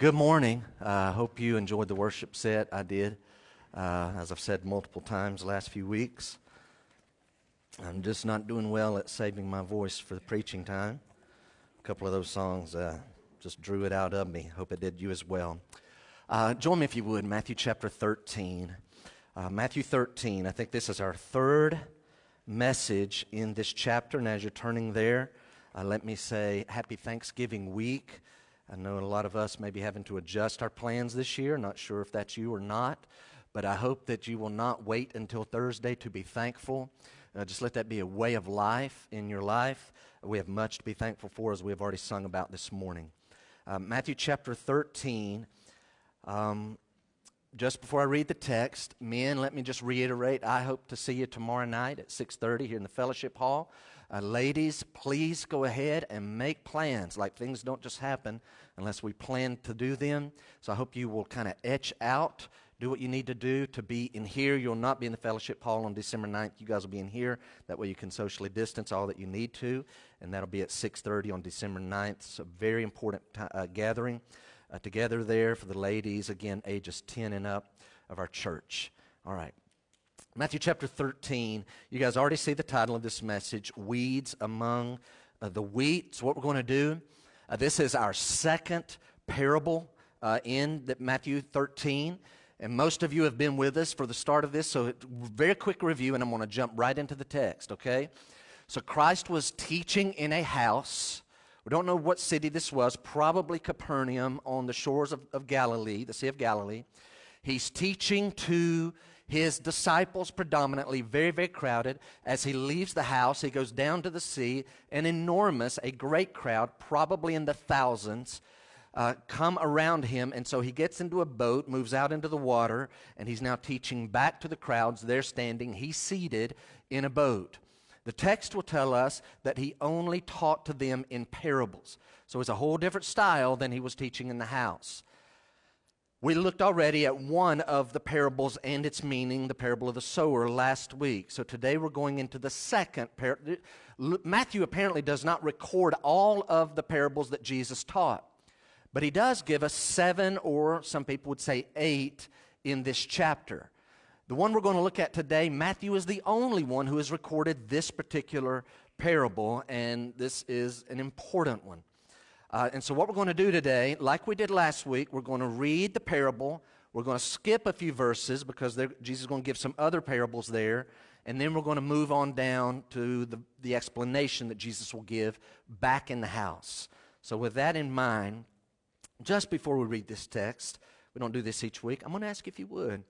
Good morning. I uh, hope you enjoyed the worship set. I did, uh, as I've said multiple times the last few weeks. I'm just not doing well at saving my voice for the preaching time. A couple of those songs uh, just drew it out of me. Hope it did you as well. Uh, join me if you would, Matthew chapter 13. Uh, Matthew 13, I think this is our third message in this chapter. And as you're turning there, uh, let me say Happy Thanksgiving week. I know a lot of us may be having to adjust our plans this year. Not sure if that's you or not, but I hope that you will not wait until Thursday to be thankful. Uh, just let that be a way of life in your life. We have much to be thankful for, as we have already sung about this morning. Uh, Matthew chapter 13. Um, just before I read the text, men, let me just reiterate. I hope to see you tomorrow night at 6:30 here in the fellowship hall. Uh, ladies, please go ahead and make plans. Like things don't just happen unless we plan to do them. So I hope you will kind of etch out, do what you need to do to be in here. You'll not be in the fellowship hall on December 9th. You guys will be in here. That way you can socially distance all that you need to, and that'll be at 6:30 on December 9th. It's a very important t- uh, gathering uh, together there for the ladies, again, ages 10 and up of our church. All right. Matthew chapter 13. You guys already see the title of this message Weeds Among uh, the Wheat. So, what we're going to do, uh, this is our second parable uh, in the, Matthew 13. And most of you have been with us for the start of this, so very quick review, and I'm going to jump right into the text, okay? So, Christ was teaching in a house we don't know what city this was, probably Capernaum on the shores of, of Galilee, the Sea of Galilee. He's teaching to his disciples predominantly, very, very crowded. As he leaves the house, he goes down to the sea. An enormous, a great crowd, probably in the thousands, uh, come around him. And so he gets into a boat, moves out into the water, and he's now teaching back to the crowds. They're standing, he's seated in a boat. The text will tell us that he only taught to them in parables. So it's a whole different style than he was teaching in the house. We looked already at one of the parables and its meaning, the parable of the sower, last week. So today we're going into the second parable. Matthew apparently does not record all of the parables that Jesus taught, but he does give us seven, or some people would say eight, in this chapter. The one we're going to look at today, Matthew is the only one who has recorded this particular parable, and this is an important one. Uh, and so, what we're going to do today, like we did last week, we're going to read the parable. We're going to skip a few verses because Jesus is going to give some other parables there. And then we're going to move on down to the, the explanation that Jesus will give back in the house. So, with that in mind, just before we read this text, we don't do this each week, I'm going to ask if you would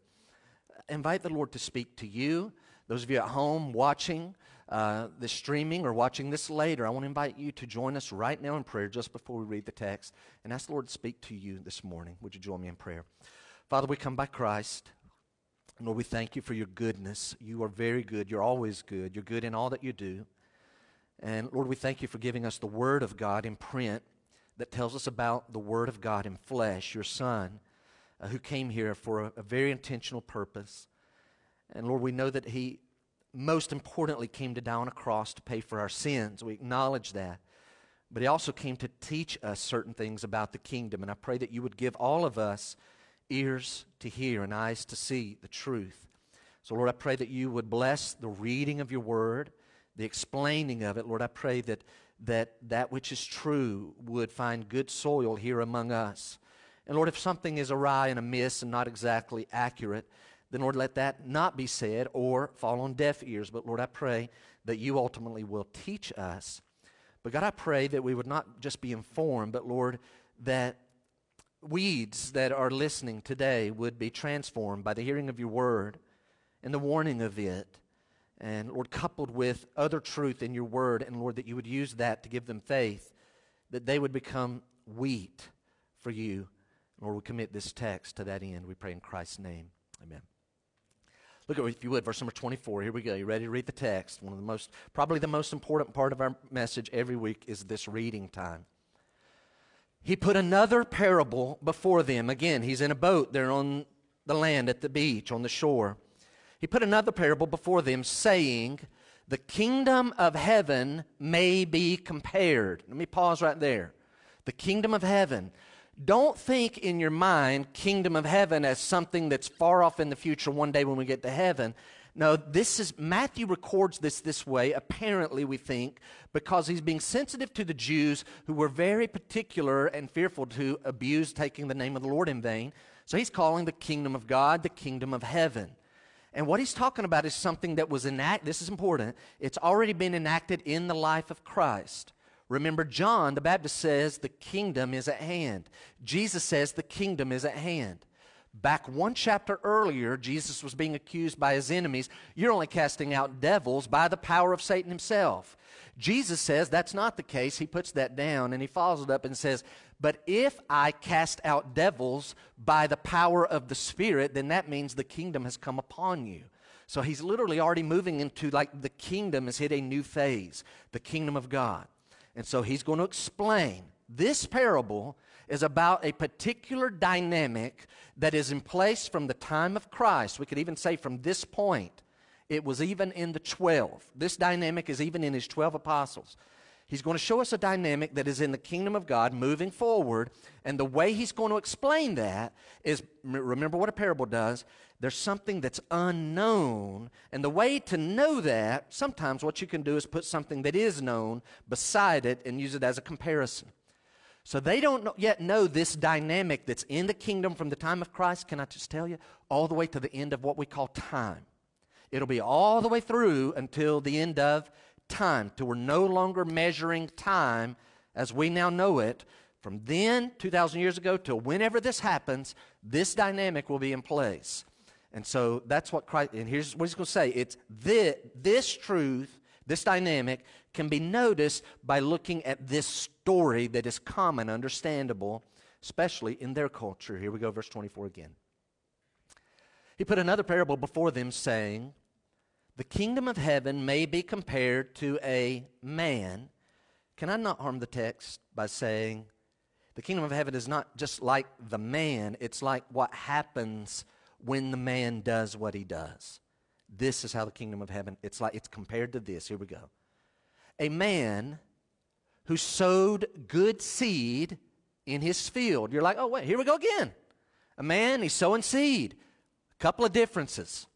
invite the Lord to speak to you. Those of you at home watching uh, this streaming or watching this later, I want to invite you to join us right now in prayer just before we read the text and ask the Lord to speak to you this morning. Would you join me in prayer? Father, we come by Christ. Lord, we thank you for your goodness. You are very good. You're always good. You're good in all that you do. And Lord, we thank you for giving us the Word of God in print that tells us about the Word of God in flesh, your Son uh, who came here for a, a very intentional purpose. And Lord, we know that He most importantly came to die on a cross to pay for our sins. We acknowledge that. But He also came to teach us certain things about the kingdom. And I pray that you would give all of us ears to hear and eyes to see the truth. So, Lord, I pray that you would bless the reading of your word, the explaining of it. Lord, I pray that that, that which is true would find good soil here among us. And Lord, if something is awry and amiss and not exactly accurate, then Lord, let that not be said or fall on deaf ears. But Lord, I pray that you ultimately will teach us. But God, I pray that we would not just be informed, but Lord, that weeds that are listening today would be transformed by the hearing of your word and the warning of it. And Lord, coupled with other truth in your word, and Lord, that you would use that to give them faith, that they would become wheat for you Lord, we commit this text to that end. We pray in Christ's name. Amen. Look at, if you would, verse number 24. Here we go. You ready to read the text? One of the most, probably the most important part of our message every week is this reading time. He put another parable before them. Again, he's in a boat. They're on the land at the beach, on the shore. He put another parable before them, saying, The kingdom of heaven may be compared. Let me pause right there. The kingdom of heaven. Don't think in your mind kingdom of heaven as something that's far off in the future one day when we get to heaven. No, this is Matthew records this this way, apparently, we think, because he's being sensitive to the Jews who were very particular and fearful to abuse taking the name of the Lord in vain. So he's calling the kingdom of God the kingdom of heaven. And what he's talking about is something that was enacted, this is important, it's already been enacted in the life of Christ. Remember, John the Baptist says the kingdom is at hand. Jesus says the kingdom is at hand. Back one chapter earlier, Jesus was being accused by his enemies. You're only casting out devils by the power of Satan himself. Jesus says that's not the case. He puts that down and he follows it up and says, But if I cast out devils by the power of the Spirit, then that means the kingdom has come upon you. So he's literally already moving into like the kingdom has hit a new phase, the kingdom of God. And so he's going to explain this parable is about a particular dynamic that is in place from the time of Christ. We could even say from this point. It was even in the 12. This dynamic is even in his 12 apostles. He's going to show us a dynamic that is in the kingdom of God moving forward. And the way he's going to explain that is remember what a parable does. There's something that's unknown. And the way to know that, sometimes what you can do is put something that is known beside it and use it as a comparison. So they don't yet know this dynamic that's in the kingdom from the time of Christ, can I just tell you, all the way to the end of what we call time. It'll be all the way through until the end of time, till we're no longer measuring time as we now know it. From then, 2,000 years ago, till whenever this happens, this dynamic will be in place. And so that's what Christ, and here's what he's going to say it's this, this truth, this dynamic, can be noticed by looking at this story that is common, understandable, especially in their culture. Here we go, verse 24 again. He put another parable before them, saying, the kingdom of heaven may be compared to a man. Can I not harm the text by saying the kingdom of heaven is not just like the man, it's like what happens when the man does what he does. This is how the kingdom of heaven, it's like it's compared to this. Here we go. A man who sowed good seed in his field. You're like, oh, wait, here we go again. A man, he's sowing seed. A couple of differences.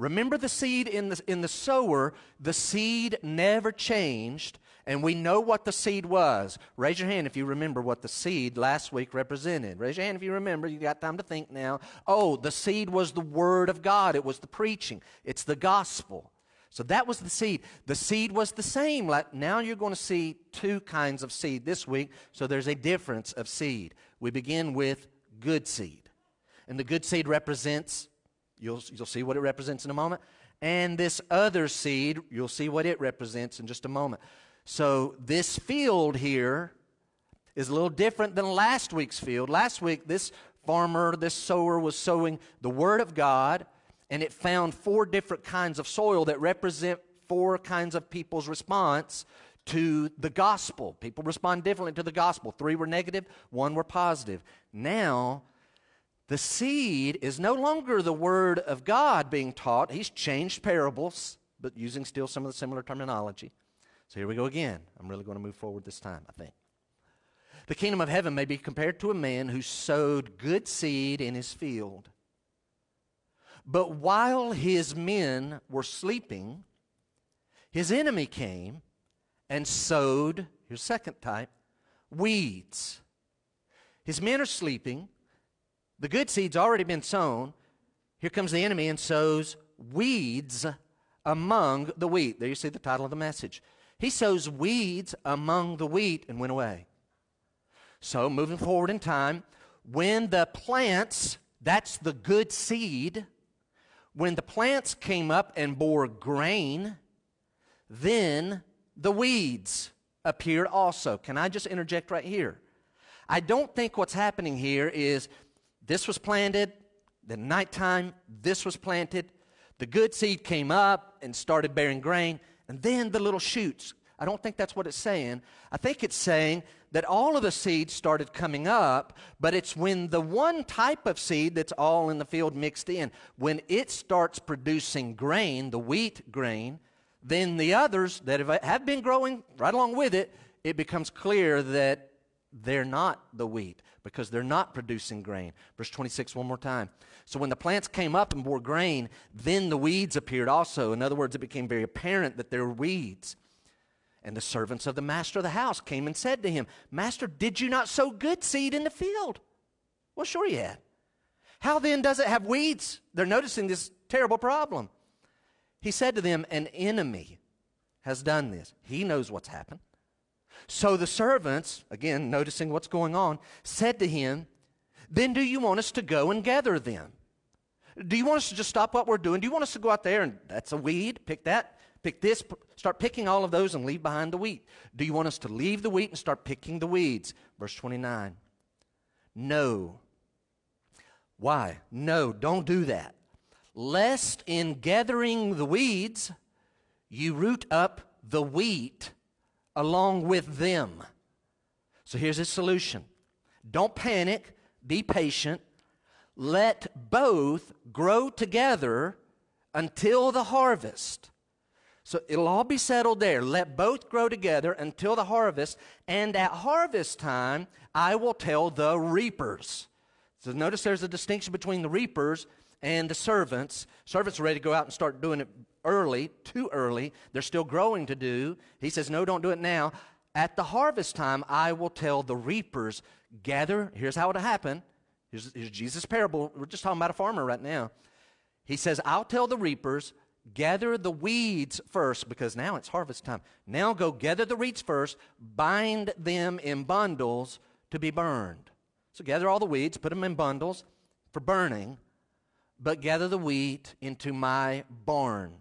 Remember the seed in the, in the sower, the seed never changed, and we know what the seed was. Raise your hand if you remember what the seed last week represented. Raise your hand if you remember. You got time to think now. Oh, the seed was the Word of God, it was the preaching, it's the gospel. So that was the seed. The seed was the same. Now you're going to see two kinds of seed this week, so there's a difference of seed. We begin with good seed. And the good seed represents You'll, you'll see what it represents in a moment. And this other seed, you'll see what it represents in just a moment. So, this field here is a little different than last week's field. Last week, this farmer, this sower, was sowing the Word of God, and it found four different kinds of soil that represent four kinds of people's response to the gospel. People respond differently to the gospel. Three were negative, one were positive. Now, the seed is no longer the word of God being taught. He's changed parables, but using still some of the similar terminology. So here we go again. I'm really going to move forward this time, I think. The kingdom of heaven may be compared to a man who sowed good seed in his field. But while his men were sleeping, his enemy came and sowed, here's second type, weeds. His men are sleeping. The good seed's already been sown. Here comes the enemy and sows weeds among the wheat. There you see the title of the message. He sows weeds among the wheat and went away. So, moving forward in time, when the plants, that's the good seed, when the plants came up and bore grain, then the weeds appeared also. Can I just interject right here? I don't think what's happening here is this was planted, then nighttime, this was planted. The good seed came up and started bearing grain, and then the little shoots. I don't think that's what it's saying. I think it's saying that all of the seeds started coming up, but it's when the one type of seed that's all in the field mixed in, when it starts producing grain, the wheat grain, then the others that have been growing right along with it, it becomes clear that they're not the wheat because they're not producing grain. Verse 26, one more time. So when the plants came up and bore grain, then the weeds appeared also. In other words, it became very apparent that there were weeds. And the servants of the master of the house came and said to him, Master, did you not sow good seed in the field? Well, sure you had. How then does it have weeds? They're noticing this terrible problem. He said to them, An enemy has done this. He knows what's happened. So the servants, again, noticing what's going on, said to him, Then do you want us to go and gather them? Do you want us to just stop what we're doing? Do you want us to go out there and that's a weed, pick that, pick this, start picking all of those and leave behind the wheat? Do you want us to leave the wheat and start picking the weeds? Verse 29. No. Why? No, don't do that. Lest in gathering the weeds, you root up the wheat along with them. So here's his solution don't panic, be patient. Let both grow together until the harvest. So it'll all be settled there. Let both grow together until the harvest. And at harvest time, I will tell the reapers. So notice there's a distinction between the reapers and the servants. Servants are ready to go out and start doing it early, too early. They're still growing to do. He says, No, don't do it now. At the harvest time, I will tell the reapers, gather. Here's how it'll happen. Here's, here's Jesus' parable. We're just talking about a farmer right now. He says, I'll tell the reapers, gather the weeds first, because now it's harvest time. Now go gather the weeds first, bind them in bundles to be burned. So gather all the weeds, put them in bundles for burning, but gather the wheat into my barn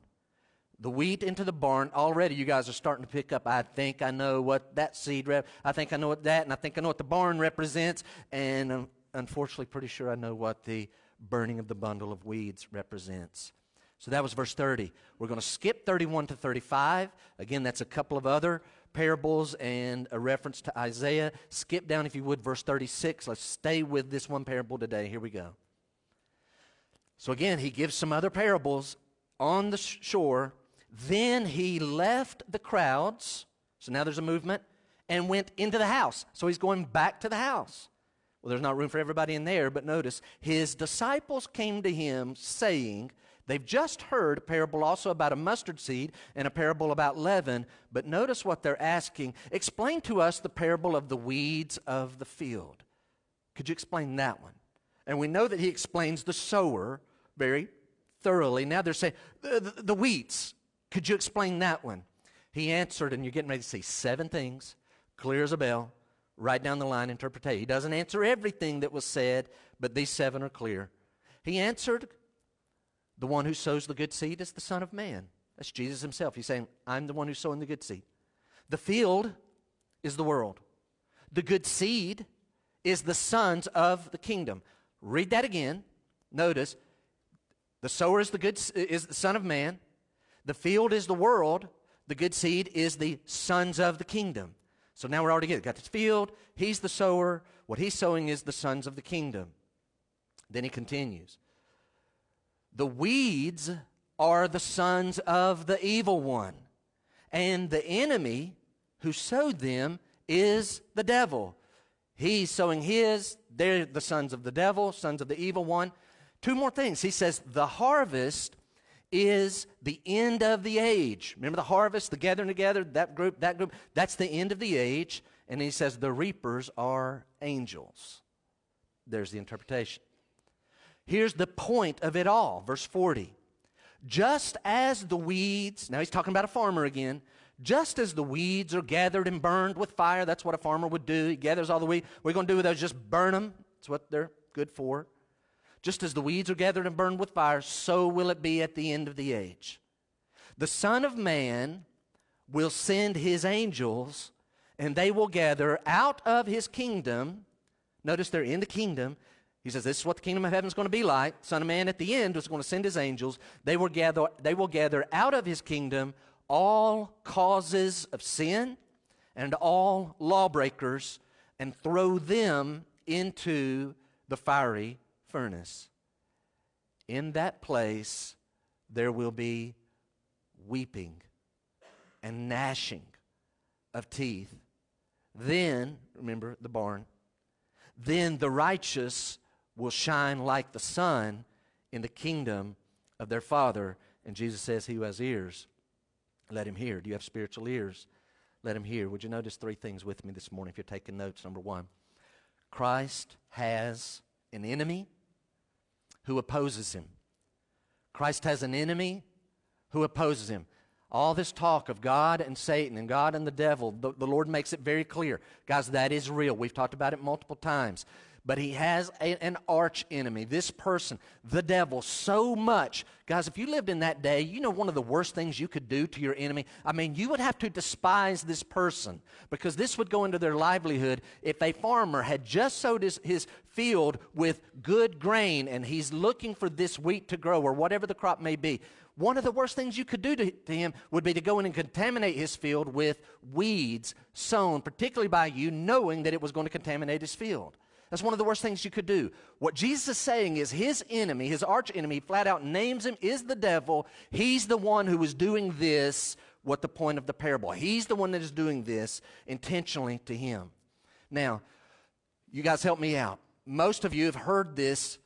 the wheat into the barn. Already, you guys are starting to pick up. I think I know what that seed rep. I think I know what that, and I think I know what the barn represents. And um, unfortunately, pretty sure I know what the burning of the bundle of weeds represents. So that was verse 30. We're going to skip 31 to 35. Again, that's a couple of other parables and a reference to Isaiah. Skip down, if you would, verse 36. Let's stay with this one parable today. Here we go. So again, he gives some other parables on the shore then he left the crowds, so now there's a movement, and went into the house. So he's going back to the house. Well, there's not room for everybody in there, but notice his disciples came to him saying, They've just heard a parable also about a mustard seed and a parable about leaven, but notice what they're asking. Explain to us the parable of the weeds of the field. Could you explain that one? And we know that he explains the sower very thoroughly. Now they're saying the, the, the weeds. Could you explain that one? He answered, and you're getting ready to see seven things, clear as a bell, right down the line interpretation. He doesn't answer everything that was said, but these seven are clear. He answered, The one who sows the good seed is the Son of Man. That's Jesus himself. He's saying, I'm the one who's sowing the good seed. The field is the world. The good seed is the sons of the kingdom. Read that again. Notice, the sower is the good is the son of man. The field is the world, the good seed is the sons of the kingdom. So now we're already getting got this field, he's the sower, what he's sowing is the sons of the kingdom. Then he continues. The weeds are the sons of the evil one, and the enemy who sowed them is the devil. He's sowing his, they're the sons of the devil, sons of the evil one. Two more things. He says, The harvest is the end of the age. Remember the harvest, the gathering together, that group, that group, that's the end of the age. And he says the reapers are angels. There's the interpretation. Here's the point of it all, verse 40. Just as the weeds, now he's talking about a farmer again, just as the weeds are gathered and burned with fire, that's what a farmer would do. He gathers all the weeds. What are going to do with those? Just burn them. That's what they're good for. Just as the weeds are gathered and burned with fire, so will it be at the end of the age. The Son of Man will send his angels, and they will gather out of his kingdom. Notice they're in the kingdom. He says, This is what the kingdom of heaven is going to be like. Son of Man at the end is going to send his angels. They will gather, they will gather out of his kingdom all causes of sin and all lawbreakers and throw them into the fiery furnace. In that place, there will be weeping and gnashing of teeth. Then, remember the barn, then the righteous will shine like the sun in the kingdom of their Father. And Jesus says, He who has ears, let him hear. Do you have spiritual ears? Let him hear. Would you notice three things with me this morning if you're taking notes? Number one, Christ has an enemy who opposes him. Christ has an enemy who opposes him. All this talk of God and Satan and God and the devil, the, the Lord makes it very clear. Guys, that is real. We've talked about it multiple times but he has a, an arch enemy, this person, the devil, so much. Guys, if you lived in that day, you know one of the worst things you could do to your enemy? I mean, you would have to despise this person because this would go into their livelihood if a farmer had just sowed his, his field with good grain and he's looking for this wheat to grow or whatever the crop may be. One of the worst things you could do to, to him would be to go in and contaminate his field with weeds sown, particularly by you, knowing that it was going to contaminate his field. That's one of the worst things you could do. What Jesus is saying is his enemy, his arch enemy, flat out names him, is the devil. He's the one who is doing this, what the point of the parable. He's the one that is doing this intentionally to him. Now, you guys help me out. Most of you have heard this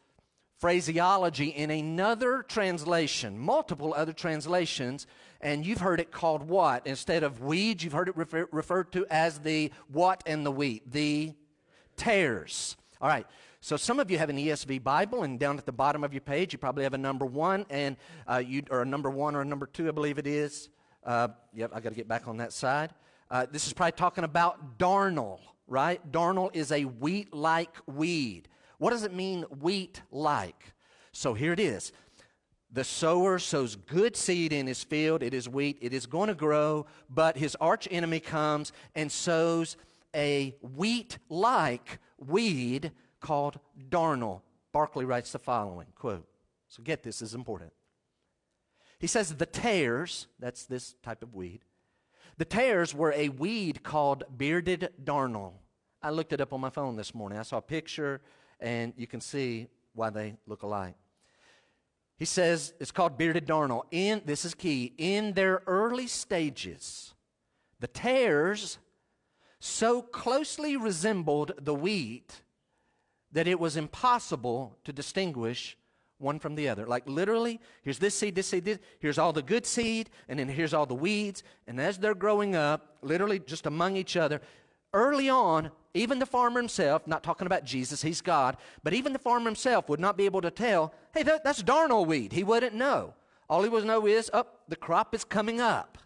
phraseology in another translation, multiple other translations, and you've heard it called what? Instead of weeds, you've heard it refer, referred to as the what and the wheat, the tares. All right. So some of you have an ESV Bible, and down at the bottom of your page, you probably have a number one, and uh, you or a number one or a number two, I believe it is. Uh, yep, I got to get back on that side. Uh, this is probably talking about darnel, right? Darnel is a wheat-like weed. What does it mean, wheat-like? So here it is. The sower sows good seed in his field. It is wheat. It is going to grow, but his arch enemy comes and sows a wheat like weed called darnel. Barclay writes the following quote. So get this, this is important. He says the tares, that's this type of weed, the tares were a weed called bearded darnel. I looked it up on my phone this morning. I saw a picture, and you can see why they look alike. He says it's called bearded darnel. In this is key. In their early stages, the tares so closely resembled the wheat that it was impossible to distinguish one from the other. Like literally, here's this seed, this seed, this, here's all the good seed, and then here's all the weeds. And as they're growing up, literally just among each other, early on, even the farmer himself, not talking about Jesus, he's God, but even the farmer himself would not be able to tell, hey, that, that's darnel weed. He wouldn't know. All he would know is, oh, the crop is coming up.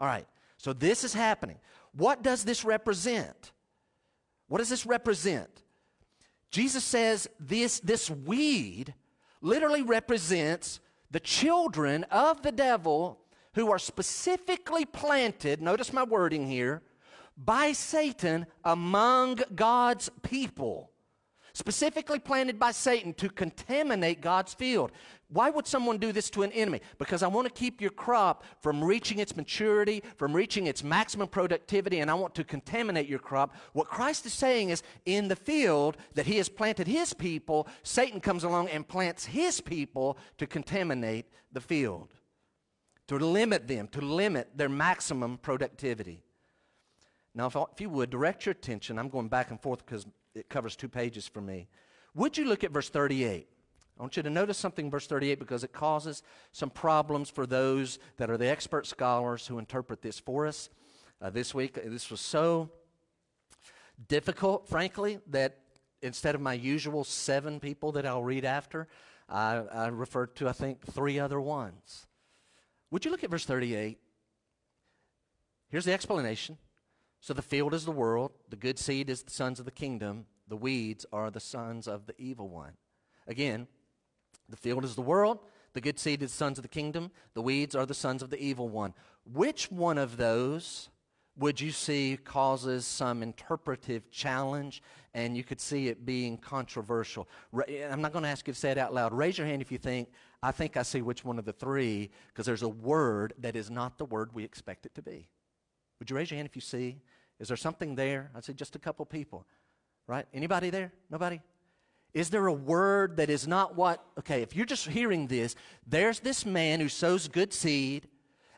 All right, so this is happening. What does this represent? What does this represent? Jesus says this, this weed literally represents the children of the devil who are specifically planted, notice my wording here, by Satan among God's people specifically planted by Satan to contaminate God's field. Why would someone do this to an enemy? Because I want to keep your crop from reaching its maturity, from reaching its maximum productivity, and I want to contaminate your crop. What Christ is saying is in the field that He has planted His people, Satan comes along and plants His people to contaminate the field, to limit them, to limit their maximum productivity. Now, if, you would, direct your attention. I'm going back and forth because it covers two pages for me. Would you look at verse 38? I want you to notice something in verse 38 because it causes some problems for those that are the expert scholars who interpret this for us. Uh, this week, this was so difficult, frankly, that instead of my usual seven people that I'll read after, I, I referred to, I think, three other ones. Would you look at verse 38? Here's the explanation. So the field is the world, the good seed is the sons of the kingdom, the weeds are the sons of the evil one. Again, the field is the world, the good seed is the sons of the kingdom, the weeds are the sons of the evil one. Which one of those would you see causes some interpretive challenge and you could see it being controversial? I'm not going to ask you to say it out loud. Raise your hand if you think, I think I see which one of the three, because there's a word that is not the word we expect it to be. Would you raise your hand if you see? Is there something there? I'd say just a couple people, right? Anybody there? Nobody? Is there a word that is not what? Okay, if you're just hearing this, there's this man who sows good seed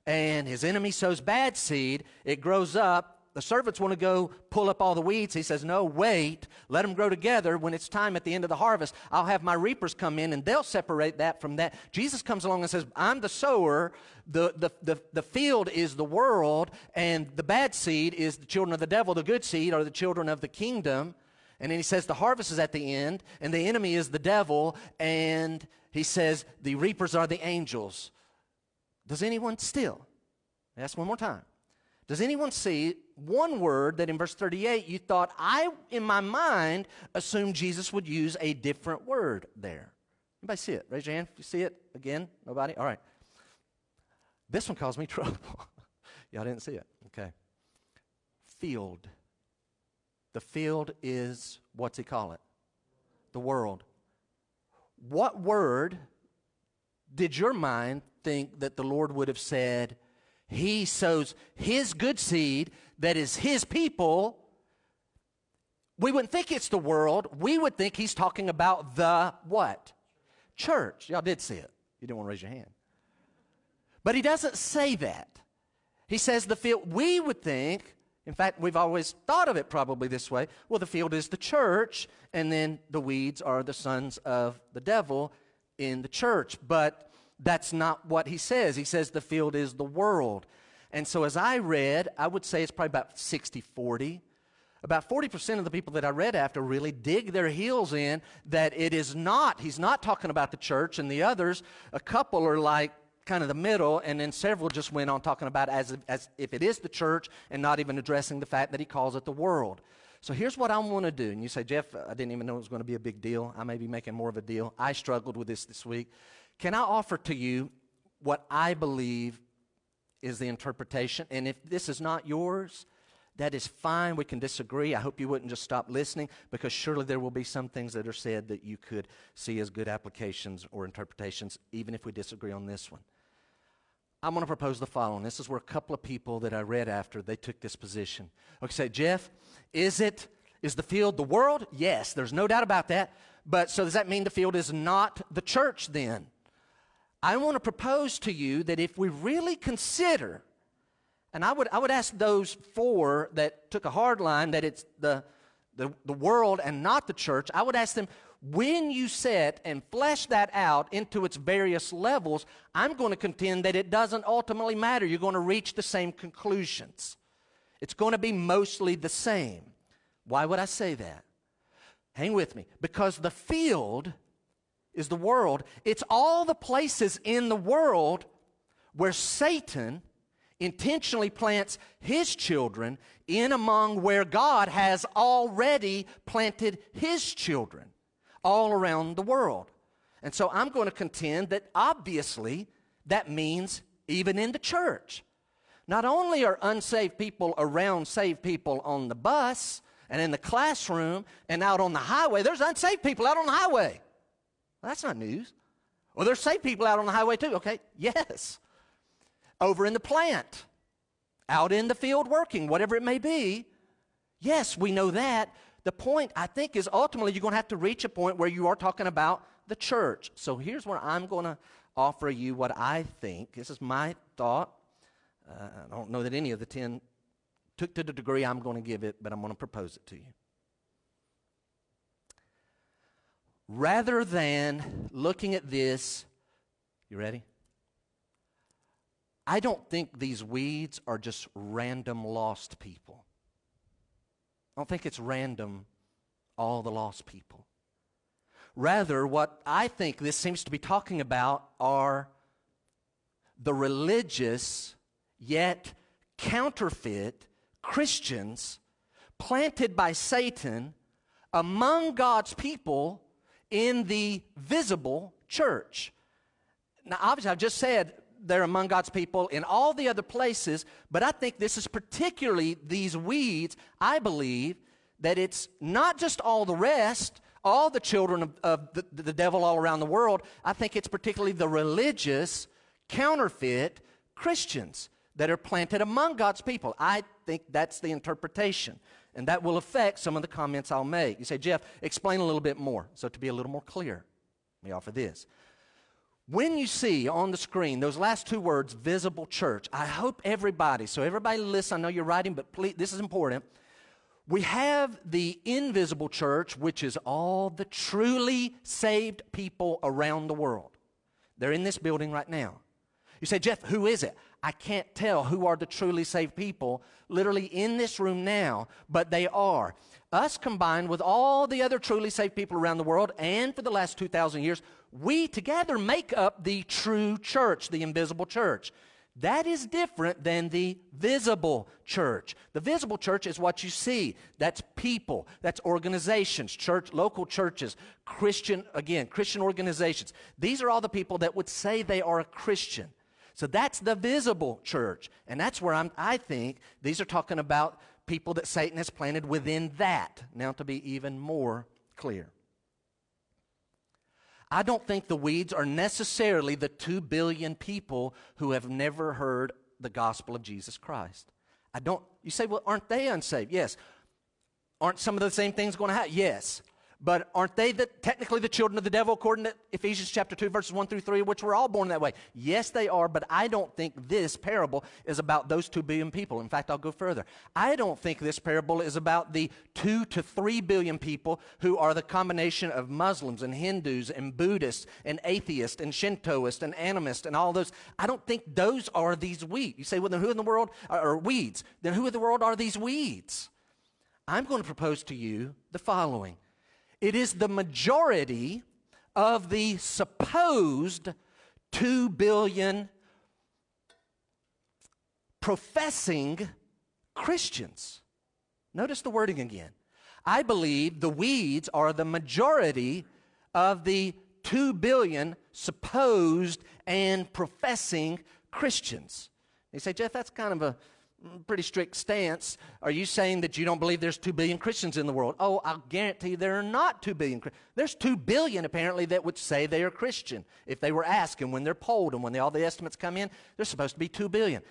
and his enemy sows bad seed. It grows up the servants want to go pull up all the weeds. He says, No, wait, let them grow together. When it's time at the end of the harvest, I'll have my reapers come in and they'll separate that from that. Jesus comes along and says, I'm the sower, the, the, the, the field is the world, and the bad seed is the children of the devil, the good seed are the children of the kingdom. And then he says, The harvest is at the end, and the enemy is the devil, and he says, The reapers are the angels. Does anyone still? Ask one more time. Does anyone see one word that in verse 38 you thought, I, in my mind, assumed Jesus would use a different word there? Anybody see it? Raise your hand if you see it. Again? Nobody? All right. This one caused me trouble. Y'all didn't see it. Okay. Field. The field is, what's he call it? The world. What word did your mind think that the Lord would have said, he sows his good seed that is his people. We wouldn't think it's the world. We would think he's talking about the what? Church. Y'all did see it. You didn't want to raise your hand. But he doesn't say that. He says the field, we would think, in fact, we've always thought of it probably this way well, the field is the church, and then the weeds are the sons of the devil in the church. But that's not what he says. He says the field is the world. And so as I read, I would say it's probably about 60 40. About 40% of the people that I read after really dig their heels in that it is not, he's not talking about the church, and the others, a couple are like kind of the middle, and then several just went on talking about as as if it is the church and not even addressing the fact that he calls it the world. So here's what I want to do. And you say, Jeff, I didn't even know it was going to be a big deal. I may be making more of a deal. I struggled with this this week. Can I offer to you what I believe is the interpretation? And if this is not yours, that is fine. We can disagree. I hope you wouldn't just stop listening because surely there will be some things that are said that you could see as good applications or interpretations, even if we disagree on this one. I'm going to propose the following. This is where a couple of people that I read after they took this position. Okay, say, Jeff, is it is the field the world? Yes, there's no doubt about that. But so does that mean the field is not the church then? I want to propose to you that if we really consider, and I would, I would ask those four that took a hard line that it's the, the, the world and not the church, I would ask them, when you set and flesh that out into its various levels, I'm going to contend that it doesn't ultimately matter. You're going to reach the same conclusions. It's going to be mostly the same. Why would I say that? Hang with me. Because the field is the world. It's all the places in the world where Satan intentionally plants his children in among where God has already planted his children all around the world. And so I'm going to contend that obviously that means even in the church. Not only are unsaved people around saved people on the bus and in the classroom and out on the highway, there's unsaved people out on the highway. Well, that's not news. Well, there's saved people out on the highway too. Okay, yes. Over in the plant, out in the field working, whatever it may be. Yes, we know that. The point, I think, is ultimately you're going to have to reach a point where you are talking about the church. So here's where I'm going to offer you what I think. This is my thought. Uh, I don't know that any of the 10 took to the degree I'm going to give it, but I'm going to propose it to you. rather than looking at this, you ready? I don't think these weeds are just random lost people. I don't think it's random, all the lost people. Rather, what I think this seems to be talking about are the religious yet counterfeit Christians planted by Satan among God's people in the visible church. Now, obviously, I've just said they're among God's people in all the other places, but I think this is particularly these weeds. I believe that it's not just all the rest, all the children of, of the, the devil all around the world. I think it's particularly the religious, counterfeit Christians that are planted among God's people. I think that's the interpretation and that will affect some of the comments I'll make. You say, Jeff, explain a little bit more. So, to be a little more clear, let me offer this. When you see on the screen those last two words, visible church, I hope everybody, so everybody listen, I know you're writing, but please, this is important. We have the invisible church, which is all the truly saved people around the world. They're in this building right now. You say, Jeff, who is it? I can't tell who are the truly saved people literally in this room now, but they are. Us combined with all the other truly saved people around the world and for the last 2,000 years, we together make up the true church, the invisible church. That is different than the visible church. The visible church is what you see. That's people, that's organizations, church, local churches, Christian, again, Christian organizations. These are all the people that would say they are a Christian. So that's the visible church. And that's where I'm, I think these are talking about people that Satan has planted within that. Now, to be even more clear. I don't think the weeds are necessarily the two billion people who have never heard the gospel of Jesus Christ. I don't, you say, well, aren't they unsaved? Yes. Aren't some of the same things going to happen? Yes. But aren't they the, technically the children of the devil according to Ephesians chapter 2 verses 1 through 3, which were all born that way? Yes, they are, but I don't think this parable is about those 2 billion people. In fact, I'll go further. I don't think this parable is about the 2 to 3 billion people who are the combination of Muslims and Hindus and Buddhists and atheists and Shintoists and animists and all those. I don't think those are these weeds. You say, well, then who in the world are weeds? Then who in the world are these weeds? I'm going to propose to you the following. It is the majority of the supposed 2 billion professing Christians. Notice the wording again. I believe the weeds are the majority of the 2 billion supposed and professing Christians. You say, Jeff, that's kind of a pretty strict stance. Are you saying that you don't believe there's 2 billion Christians in the world? Oh, I'll guarantee there are not 2 billion. There's 2 billion apparently that would say they are Christian. If they were asked and when they're polled and when they, all the estimates come in, there's supposed to be 2 billion.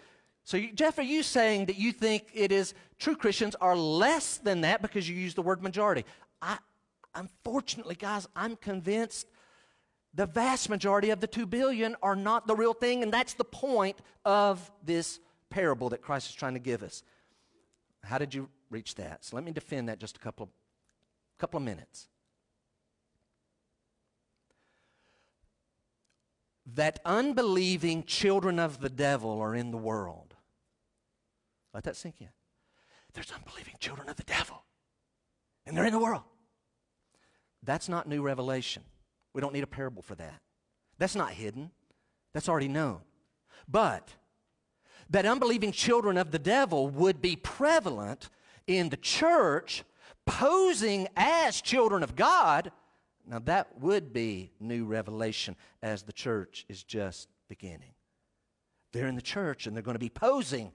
So, you, Jeff, are you saying that you think it is true Christians are less than that because you use the word majority? I, unfortunately, guys, I'm convinced the vast majority of the 2 billion are not the real thing, and that's the point of this parable that Christ is trying to give us. How did you reach that? So let me defend that just a couple of, couple of minutes. That unbelieving children of the devil are in the world. Let that sink in. There's unbelieving children of the devil, and they're in the world. That's not new revelation. We don't need a parable for that. That's not hidden, that's already known. But that unbelieving children of the devil would be prevalent in the church, posing as children of God, now that would be new revelation as the church is just beginning. They're in the church and they're going to be posing.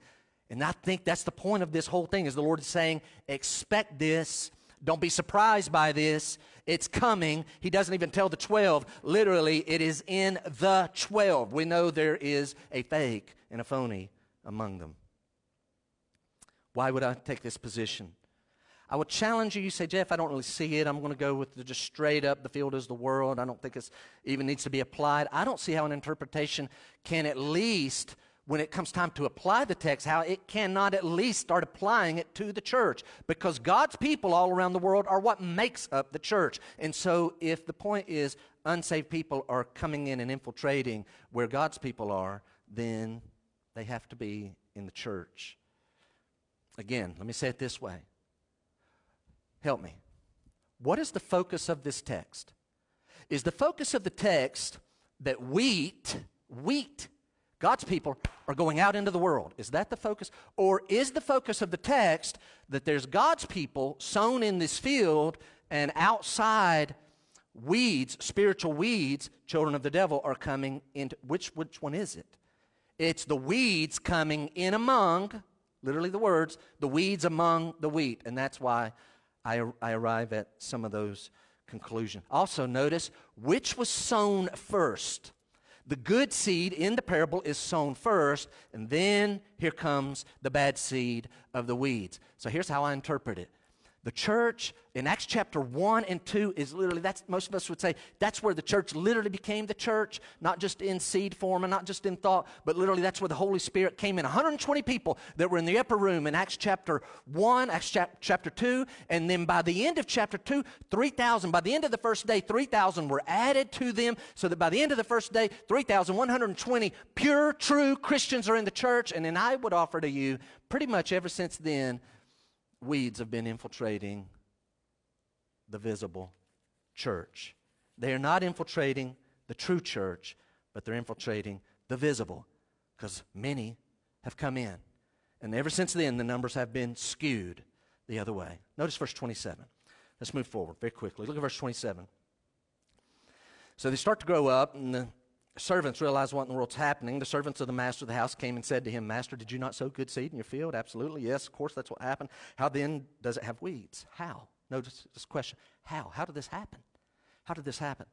And I think that's the point of this whole thing is the Lord is saying, expect this. Don't be surprised by this. It's coming. He doesn't even tell the 12. Literally, it is in the 12. We know there is a fake and a phony among them. Why would I take this position? I would challenge you. You say, Jeff, I don't really see it. I'm going to go with the, just straight up the field is the world. I don't think it even needs to be applied. I don't see how an interpretation can at least, when it comes time to apply the text, how it cannot at least start applying it to the church. Because God's people all around the world are what makes up the church. And so if the point is unsaved people are coming in and infiltrating where God's people are, then they have to be in the church. Again, let me say it this way. Help me. What is the focus of this text? Is the focus of the text that wheat, wheat, God's people are going out into the world? Is that the focus? Or is the focus of the text that there's God's people sown in this field and outside weeds, spiritual weeds, children of the devil are coming into which which one is it? It's the weeds coming in among, literally the words, the weeds among the wheat. And that's why I, I arrive at some of those conclusions. Also, notice which was sown first. The good seed in the parable is sown first, and then here comes the bad seed of the weeds. So here's how I interpret it The church in Acts chapter 1 and 2 is literally, that's, most of us would say, that's where the church literally became the church, not just in seed form and not just in thought, but literally that's where the Holy Spirit came in. 120 people that were in the upper room in Acts chapter 1, Acts chap- chapter 2, and then by the end of chapter 2, 3,000. By the end of the first day, 3,000 were added to them, so that by the end of the first day, 3,120 pure, true Christians are in the church. And then I would offer to you, pretty much ever since then, weeds have been infiltrating the visible church. They are not infiltrating the true church, but they're infiltrating the visible because many have come in. And ever since then, the numbers have been skewed the other way. Notice verse 27. Let's move forward very quickly. Look at verse 27. So they start to grow up, and the servants realize what in the world's happening. The servants of the master of the house came and said to him, Master, did you not sow good seed in your field? Absolutely. Yes, of course, that's what happened. How then does it have weeds? How? Notice this question How? How did this happen? How did this happen?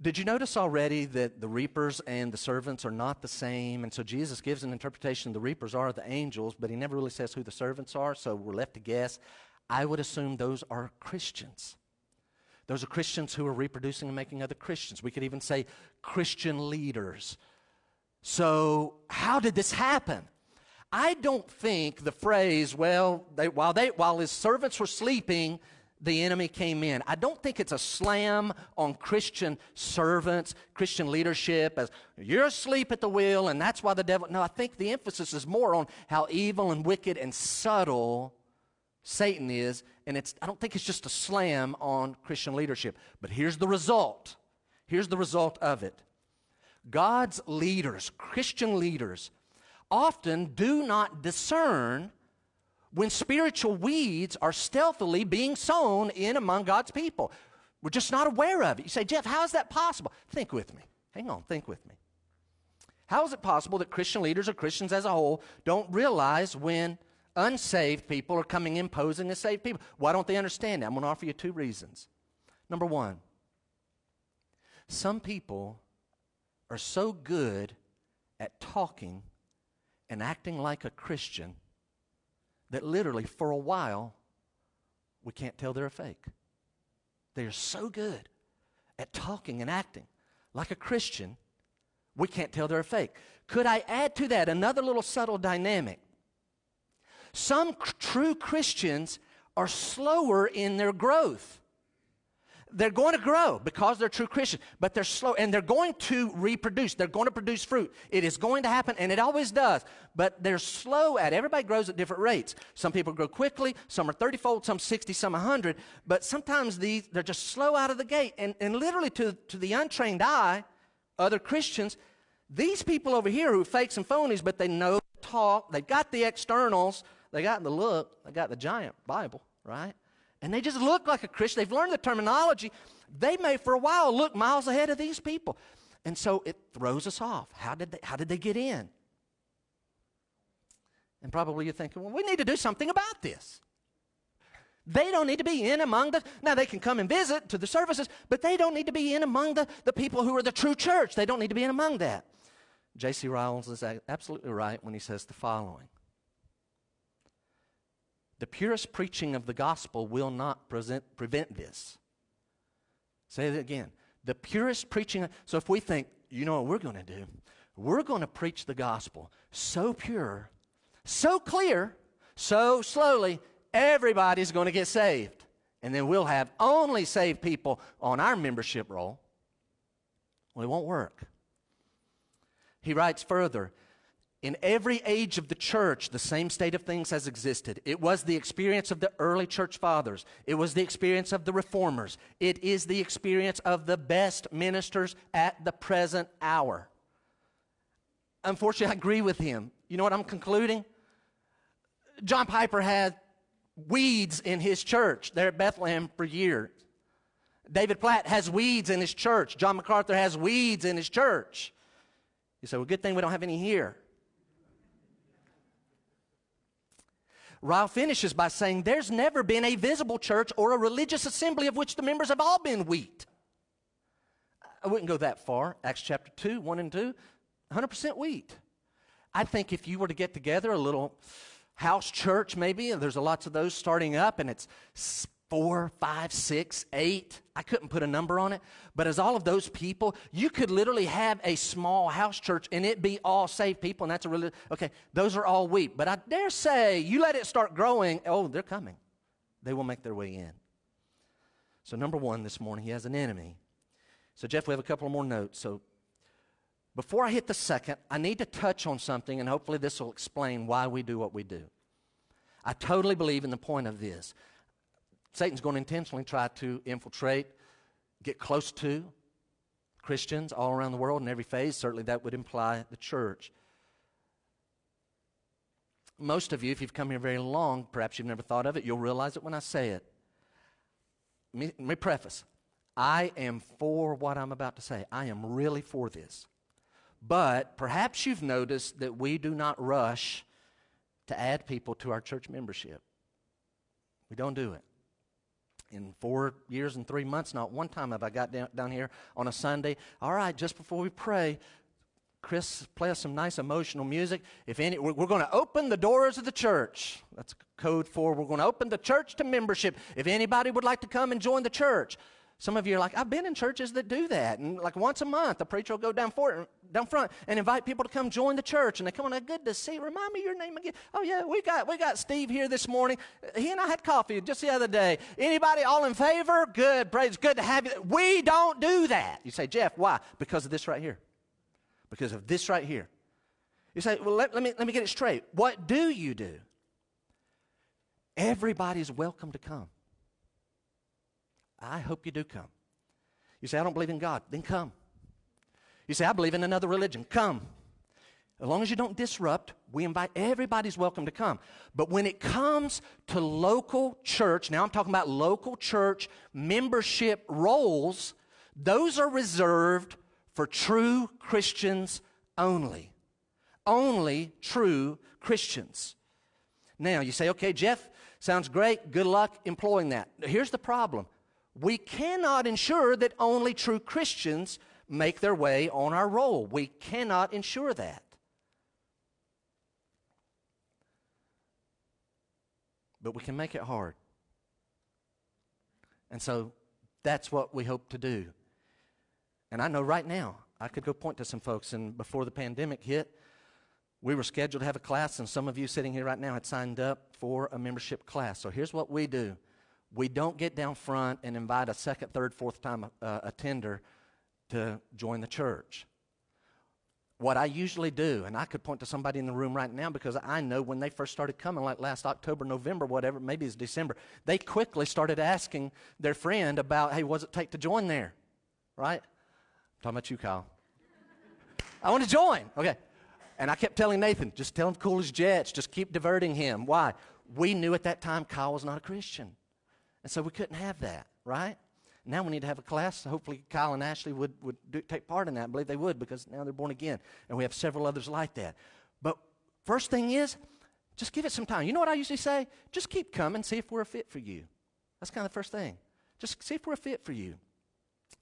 Did you notice already that the reapers and the servants are not the same? And so Jesus gives an interpretation the reapers are the angels, but he never really says who the servants are, so we're left to guess. I would assume those are Christians. Those are Christians who are reproducing and making other Christians. We could even say Christian leaders. So, how did this happen? I don't think the phrase, well, they, while, they, while his servants were sleeping, the enemy came in. I don't think it's a slam on Christian servants, Christian leadership, as you're asleep at the wheel and that's why the devil. No, I think the emphasis is more on how evil and wicked and subtle Satan is, and it's, I don't think it's just a slam on Christian leadership. But here's the result. Here's the result of it. God's leaders, Christian leaders, often do not discern when spiritual weeds are stealthily being sown in among God's people. We're just not aware of it. You say, Jeff, how is that possible? Think with me. Hang on, think with me. How is it possible that Christian leaders or Christians as a whole don't realize when unsaved people are coming in posing as saved people. Why don't they understand that? I'm going to offer you two reasons. Number one, some people are so good at talking and acting like a Christian that literally for a while we can't tell they're a fake. They are so good at talking and acting like a Christian, we can't tell they're a fake. Could I add to that another little subtle dynamic? Some true Christians are slower in their growth. They're going to grow because they're true Christians, but they're slow and they're going to reproduce. They're going to produce fruit. It is going to happen and it always does, but they're slow at it. Everybody grows at different rates. Some people grow quickly, some are 30 fold, some 60, some 100, but sometimes these, they're just slow out of the gate. And, and literally to, to the untrained eye, other Christians, these people over here who are fakes and phonies, but they know talk, they've got the externals, they got the look, they got the giant Bible, right? And they just look like a Christian. They've learned the terminology. They may, for a while, look miles ahead of these people. And so it throws us off. How did they, how did they get in? And probably you're thinking, well, we need to do something about this. They don't need to be in among the, now they can come and visit to the services, but they don't need to be in among the, the people who are the true church. They don't need to be in among that. J.C. Ryle is absolutely right when he says the following the purest preaching of the gospel will not present, prevent this. Say it again. The purest preaching. So if we think, you know what we're going to do? We're going to preach the gospel so pure, so clear, so slowly, everybody's going to get saved. And then we'll have only saved people on our membership roll. Well, it won't work. He writes further in every age of the church, the same state of things has existed. It was the experience of the early church fathers. It was the experience of the reformers. It is the experience of the best ministers at the present hour. Unfortunately, I agree with him. You know what I'm concluding? John Piper had weeds in his church there at Bethlehem for years. David Platt has weeds in his church. John MacArthur has weeds in his church. You say, well, good thing we don't have any here. Ryle finishes by saying, There's never been a visible church or a religious assembly of which the members have all been wheat. I wouldn't go that far. Acts chapter 2, 1 and 2, 100% wheat. I think if you were to get together a little house church, maybe. There's lots of those starting up, and it's four, five, six, eight. I couldn't put a number on it. But as all of those people, you could literally have a small house church and it be all saved people. And that's a really, okay, those are all weak. But I dare say, you let it start growing, oh, they're coming. They will make their way in. So, number one this morning, he has an enemy. So, Jeff, we have a couple more notes. So, before I hit the second, I need to touch on something, and hopefully, this will explain why we do what we do. I totally believe in the point of this. Satan's going to intentionally try to infiltrate, get close to Christians all around the world in every phase. Certainly, that would imply the church. Most of you, if you've come here very long, perhaps you've never thought of it, you'll realize it when I say it. Let me, let me preface I am for what I'm about to say. I am really for this. But perhaps you've noticed that we do not rush to add people to our church membership. We don't do it in four years and three months, not one time have I got down, down here on a Sunday. All right, just before we pray, Chris, play us some nice emotional music. If any, we're, we're going to open the doors of the church. That's code for we're going to open the church to membership. If anybody would like to come and join the church, some of you are like, I've been in churches that do that. And like once a month, the preacher will go down, for, down front and invite people to come join the church. And they come on, good to see. Remind me your name again. Oh, yeah, we got, we got Steve here this morning. He and I had coffee just the other day. Anybody all in favor? Good. Praise. Good to have you. We don't do that. You say, Jeff, why? Because of this right here. Because of this right here. You say, well, let, let, me, let me get it straight. What do you do? Everybody's welcome to come. I hope you do come. You say, I don't believe in God. Then come. You say, I believe in another religion. Come. As long as you don't disrupt, we invite everybody's welcome to come. But when it comes to local church, now I'm talking about local church membership rolls, those are reserved for true Christians only. Only true Christians. Now, you say, okay, Jeff, sounds great. Good luck employing that. Here's the problem we cannot ensure that only true Christians make their way on our roll. We cannot ensure that. But we can make it hard. And so that's what we hope to do. And I know right now, I could go point to some folks, and before the pandemic hit, we were scheduled to have a class, and some of you sitting here right now had signed up for a membership class. So here's what we do we don't get down front and invite a second, third, fourth time uh, attender to join the church. What I usually do, and I could point to somebody in the room right now because I know when they first started coming, like last October, November, whatever, maybe it's December, they quickly started asking their friend about, hey, what does it take to join there? Right? I'm talking about you, Kyle. I want to join. Okay. And I kept telling Nathan, just tell him cool as jets, just keep diverting him. Why? We knew at that time Kyle was not a Christian. And so we couldn't have that, right? Now we need to have a class. Hopefully, Kyle and Ashley would, would do, take part in that. I believe they would because now they're born again. And we have several others like that. But first thing is, just give it some time. You know what I usually say? Just keep coming, see if we're a fit for you. That's kind of the first thing. Just see if we're a fit for you.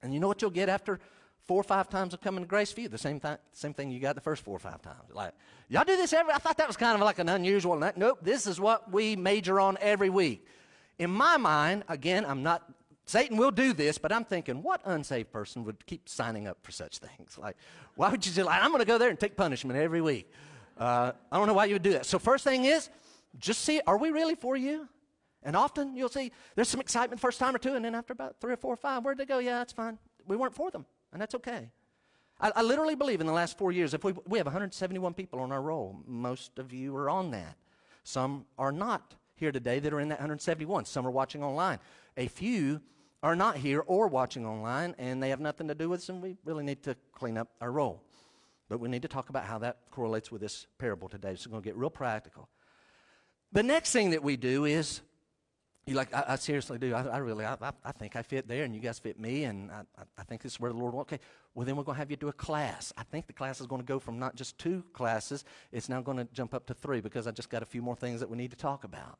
And you know what you'll get after four or five times of coming to Grace View? The same, th- same thing you got the first four or five times. Like, y'all do this every, I thought that was kind of like an unusual. Nope, this is what we major on every week in my mind, again, I'm not, Satan will do this, but I'm thinking, what unsaved person would keep signing up for such things? Like, why would you just, like, I'm going to go there and take punishment every week? Uh, I don't know why you would do that. So, first thing is, just see, are we really for you? And often you'll see there's some excitement the first time or two, and then after about three or four or five, where'd they go? Yeah, that's fine. We weren't for them, and that's okay. I, I literally believe in the last four years, if we, we have 171 people on our roll, most of you are on that. Some are not here today that are in that 171. Some are watching online. A few are not here or watching online, and they have nothing to do with us, and we really need to clean up our roll. But we need to talk about how that correlates with this parable today. So we're going to get real practical. The next thing that we do is, you like, I, I seriously do. I, I really, I, I, think I fit there, and you guys fit me, and I, I think this is where the Lord wants. Okay, well, then we're going to have you do a class. I think the class is going to go from not just two classes, it's now going to jump up to three because I just got a few more things that we need to talk about.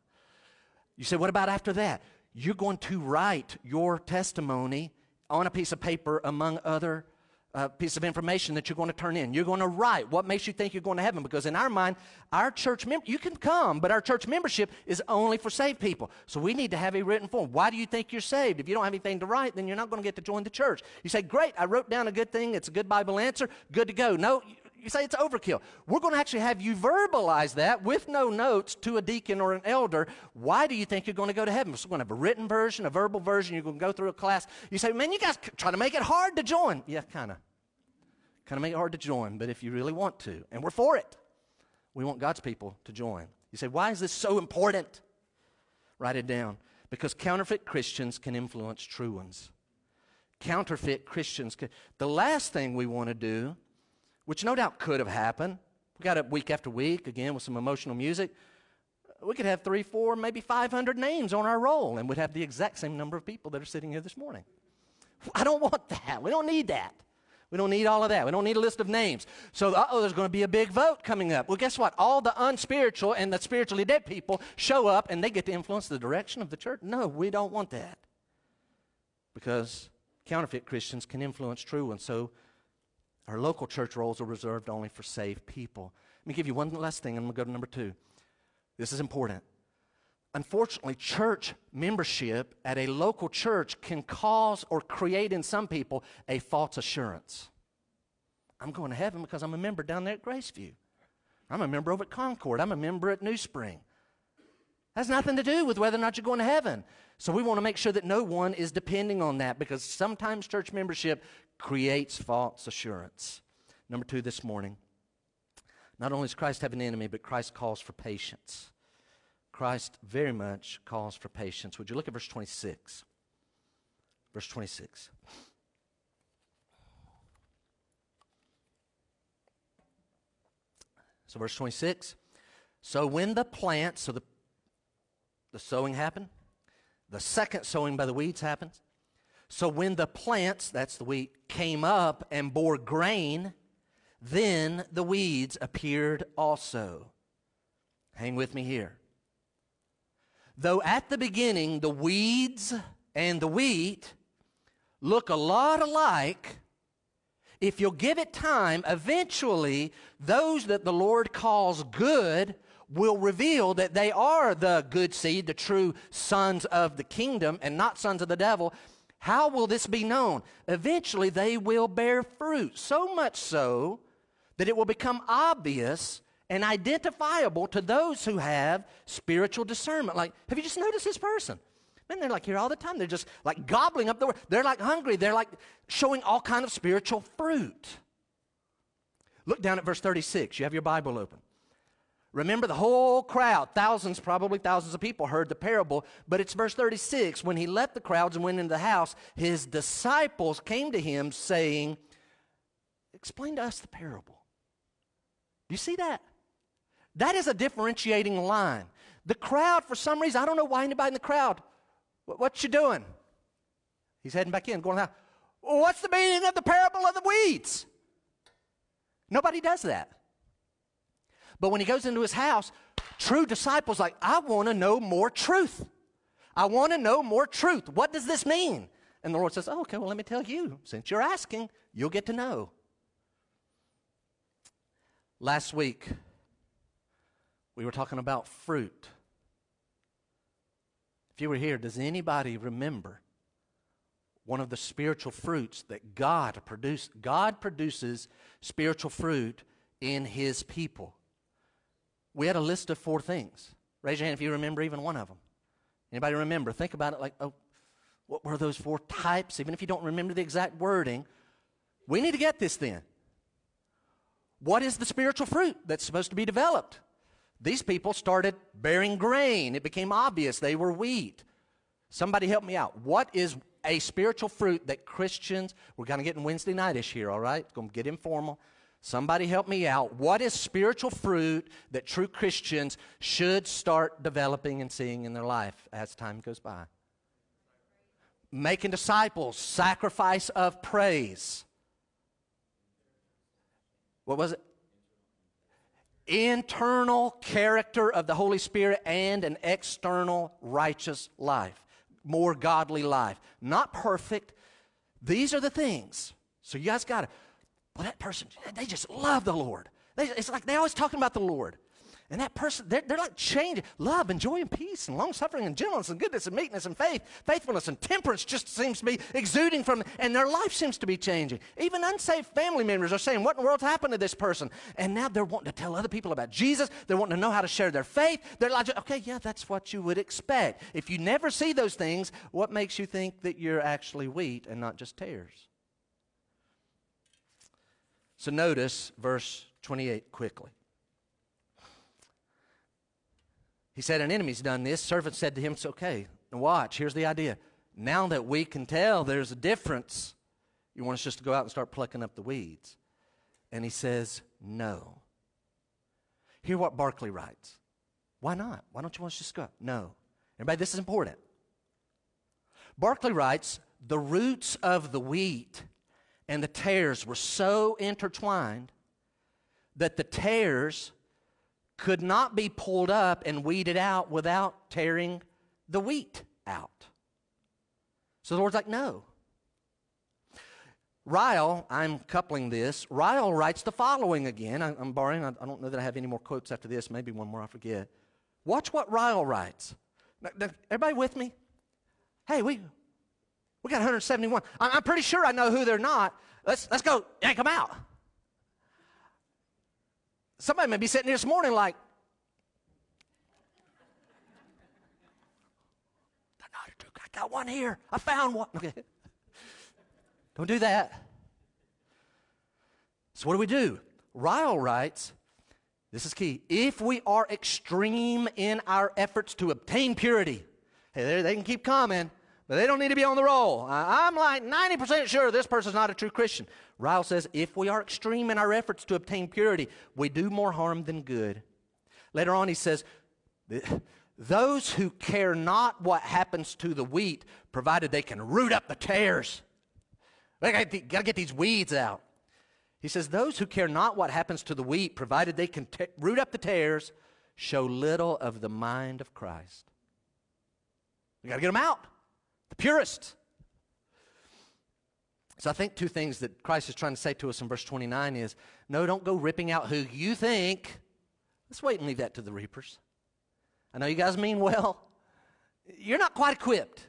You say, what about after that? You're going to write your testimony on a piece of paper among other uh, piece of information that you're going to turn in. You're going to write what makes you think you're going to heaven because in our mind, our church mem- you can come, but our church membership is only for saved people. So we need to have a written form. Why do you think you're saved? If you don't have anything to write, then you're not going to get to join the church. You say, "Great, I wrote down a good thing. It's a good Bible answer. Good to go." No, you say it's overkill. We're going to actually have you verbalize that with no notes to a deacon or an elder. Why do you think you're going to go to heaven? So we're going to have a written version, a verbal version. You're going to go through a class. You say, man, you guys try to make it hard to join. Yeah, kind of. Kind of make it hard to join, but if you really want to, and we're for it, we want God's people to join. You say, why is this so important? Write it down. Because counterfeit Christians can influence true ones. Counterfeit Christians. Can, the last thing we want to do which no doubt could have happened. We got it week after week, again, with some emotional music. We could have three, four, maybe 500 names on our roll, and we'd have the exact same number of people that are sitting here this morning. I don't want that. We don't need that. We don't need all of that. We don't need a list of names. So, oh, there's going to be a big vote coming up. Well, guess what? All the unspiritual and the spiritually dead people show up and they get to influence the direction of the church. No, we don't want that. Because counterfeit Christians can influence true ones. So, our local church rolls are reserved only for saved people. Let me give you one last thing, and I'm going to go to number two. This is important. Unfortunately, church membership at a local church can cause or create in some people a false assurance. I'm going to heaven because I'm a member down there at Graceview. I'm a member over at Concord. I'm a member at New Spring. Has nothing to do with whether or not you're going to heaven. So we want to make sure that no one is depending on that because sometimes church membership creates false assurance. Number two this morning. Not only does Christ have an enemy, but Christ calls for patience. Christ very much calls for patience. Would you look at verse 26? Verse 26. So, verse 26. So, when the plant, so the, the sowing happened, the second sowing by the weeds happens, so when the plants, that's the wheat, came up and bore grain, then the weeds appeared also. Hang with me here. Though at the beginning the weeds and the wheat look a lot alike, if you'll give it time, eventually those that the Lord calls good will reveal that they are the good seed, the true sons of the kingdom, and not sons of the devil. How will this be known? Eventually, they will bear fruit, so much so that it will become obvious and identifiable to those who have spiritual discernment. Like, have you just noticed this person? Man, they're like here all the time. They're just like gobbling up the word. They're like hungry. They're like showing all kind of spiritual fruit. Look down at verse 36. You have your Bible open. Remember, the whole crowd, thousands, probably thousands of people, heard the parable, but it's verse 36. When he left the crowds and went into the house, his disciples came to him saying, Explain to us the parable. Do you see that? That is a differentiating line. The crowd, for some reason, I don't know why anybody in the crowd, what you doing? He's heading back in, going out. What's the meaning of the parable of the weeds? Nobody does that. But when he goes into his house, true disciples like, I want to know more truth. I want to know more truth. What does this mean? And the Lord says, oh, okay, well, let me tell you. Since you're asking, you'll get to know. Last week, we were talking about fruit. If you were here, does anybody remember one of the spiritual fruits that God produced? God produces spiritual fruit in his people. We had a list of four things. Raise your hand if you remember even one of them. Anybody remember? Think about it like, oh, what were those four types? Even if you don't remember the exact wording, we need to get this then. What is the spiritual fruit that's supposed to be developed? These people started bearing grain. It became obvious they were wheat. Somebody help me out. What is a spiritual fruit that Christians, we're kind of getting Wednesday nightish here, all right? It's going to get informal. Somebody help me out. What is spiritual fruit that true Christians should start developing and seeing in their life as time goes by? Making disciples, sacrifice of praise. What was it? Internal character of the Holy Spirit and an external righteous life, more godly life. Not perfect. These are the things So you guys got to, well, that person, they just love the Lord. They, it's like they're always talking about the Lord. And that person, they're, they're like changing. Love and joy and peace and long suffering and gentleness and goodness and meekness and faith, faithfulness and temperance just seems to be exuding from, and their life seems to be changing. Even unsaved family members are saying, What in the world's happened to this person? And now they're wanting to tell other people about Jesus. They're wanting to know how to share their faith. They're like, Okay, yeah, that's what you would expect. If you never see those things, what makes you think that you're actually wheat and not just tares? So notice verse 28 quickly. He said, An enemy's done this. Servant said to him, It's okay. Now watch, here's the idea. Now that we can tell there's a difference, you want us just to go out and start plucking up the weeds. And he says, No. Hear what Barclay writes. Why not? Why don't you want us just to go out? No. Everybody, this is important. Barclay writes, The roots of the wheat and the tares were so intertwined that the tares could not be pulled up and weeded out without tearing the wheat out. So the Lord's like, no. Ryle, I'm coupling this. Ryle writes the following again. I, am borrowing, I, don't know that I have any more quotes after this, maybe one more, I forget. Watch what Ryle writes. Now, everybody with me? Hey, we, got 171. I'm, I'm pretty sure I know who they're not. Let's, let's go yank them out. Somebody may be sitting here this morning like, I got one here. I found one. Okay. Don't do that. So, what do we do? Ryle writes, this is key. If we are extreme in our efforts to obtain purity, hey, they can keep coming, but they don't need to be on the roll. I'm like 90% sure this person's not a true Christian. Ryle says, if we are extreme in our efforts to obtain purity, we do more harm than good. Later on, he says, those who care not what happens to the wheat, provided they can root up the tares. They got to get these weeds out. He says, those who care not what happens to the wheat, provided they can root up the tares, show little of the mind of Christ. We got to get them out. The purists. So I think two things that Christ is trying to say to us in verse 29 is no, don't go ripping out who you think. Let's wait and leave that to the reapers. I know you guys mean well. You're not quite equipped.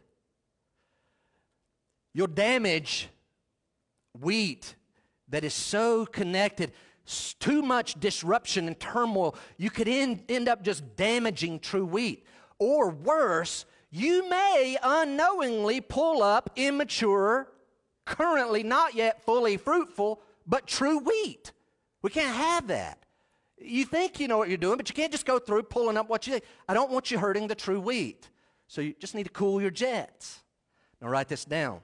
You'll damage wheat that is so connected, too much disruption and turmoil. You could end, end up just damaging true wheat. Or worse, you may unknowingly pull up immature currently not yet fully fruitful, but true wheat. We can't have that. You think you know what you're doing, but you can't just go through pulling up what you think. I don't want you hurting the true wheat. So you just need to cool your jets. Now, write this down.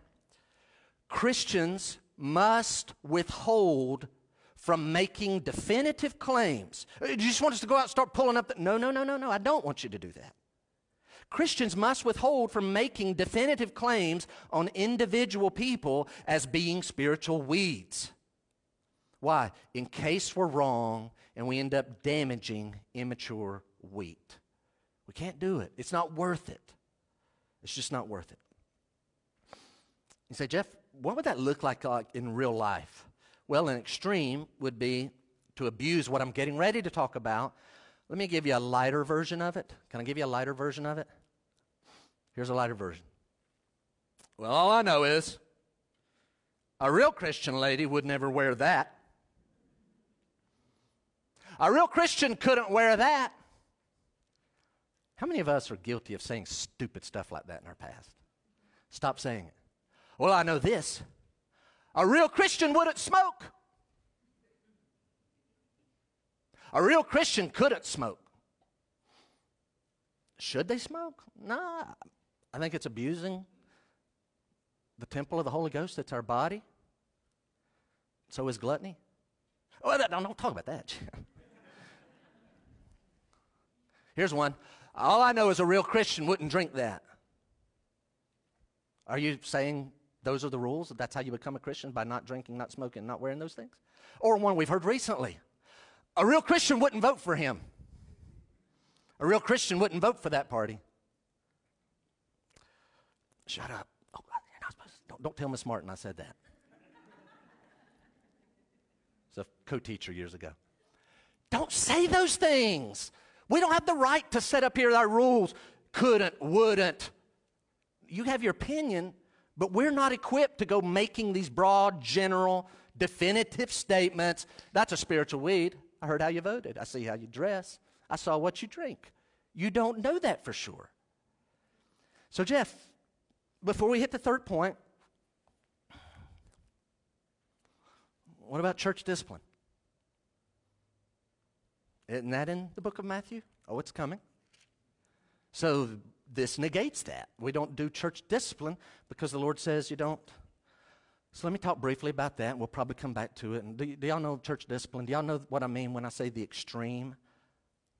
Christians must withhold from making definitive claims. Uh, you just want us to go out and start pulling up the. No, no, no, no, no. I don't want you to do that. Christians must withhold from making definitive claims on individual people as being spiritual weeds. Why? In case we're wrong and we end up damaging immature wheat. We can't do it. It's not worth it. It's just not worth it. You say, Jeff, what would that look like, in real life? Well, an extreme would be to abuse what I'm getting ready to talk about. Let me give you a lighter version of it. Can I give you a lighter version of it? Here's a lighter version. Well, all I know is a real Christian lady would never wear that. A real Christian couldn't wear that. How many of us are guilty of saying stupid stuff like that in our past? Stop saying it. Well, I know this. A real Christian wouldn't smoke. A real Christian couldn't smoke. Should they smoke? No, I think it's abusing the temple of the Holy Ghost that's our body. So is gluttony. Oh, don't talk about that. Here's one. All I know is a real Christian wouldn't drink that. Are you saying those are the rules? That's how you become a Christian by not drinking, not smoking, not wearing those things? Or one we've heard recently. A real Christian wouldn't vote for him. A real Christian wouldn't vote for that party. Shut up. Oh, you're not supposed to. Don't, don't tell Miss Martin I said that. was a co teacher years ago. Don't say those things. We don't have the right to set up here our rules. Couldn't, wouldn't. You have your opinion, but we're not equipped to go making these broad, general, definitive statements. That's a spiritual weed. I heard how you voted. I see how you dress. I saw what you drink. You don't know that for sure. So, Jeff, before we hit the third point, what about church discipline? Isn't that in the book of Matthew? Oh, it's coming. So this negates that. We don't do church discipline because the Lord says you don't. So let me talk briefly about that. And we'll probably come back to it. And do, do y'all know church discipline? Do y'all know what I mean when I say the extreme?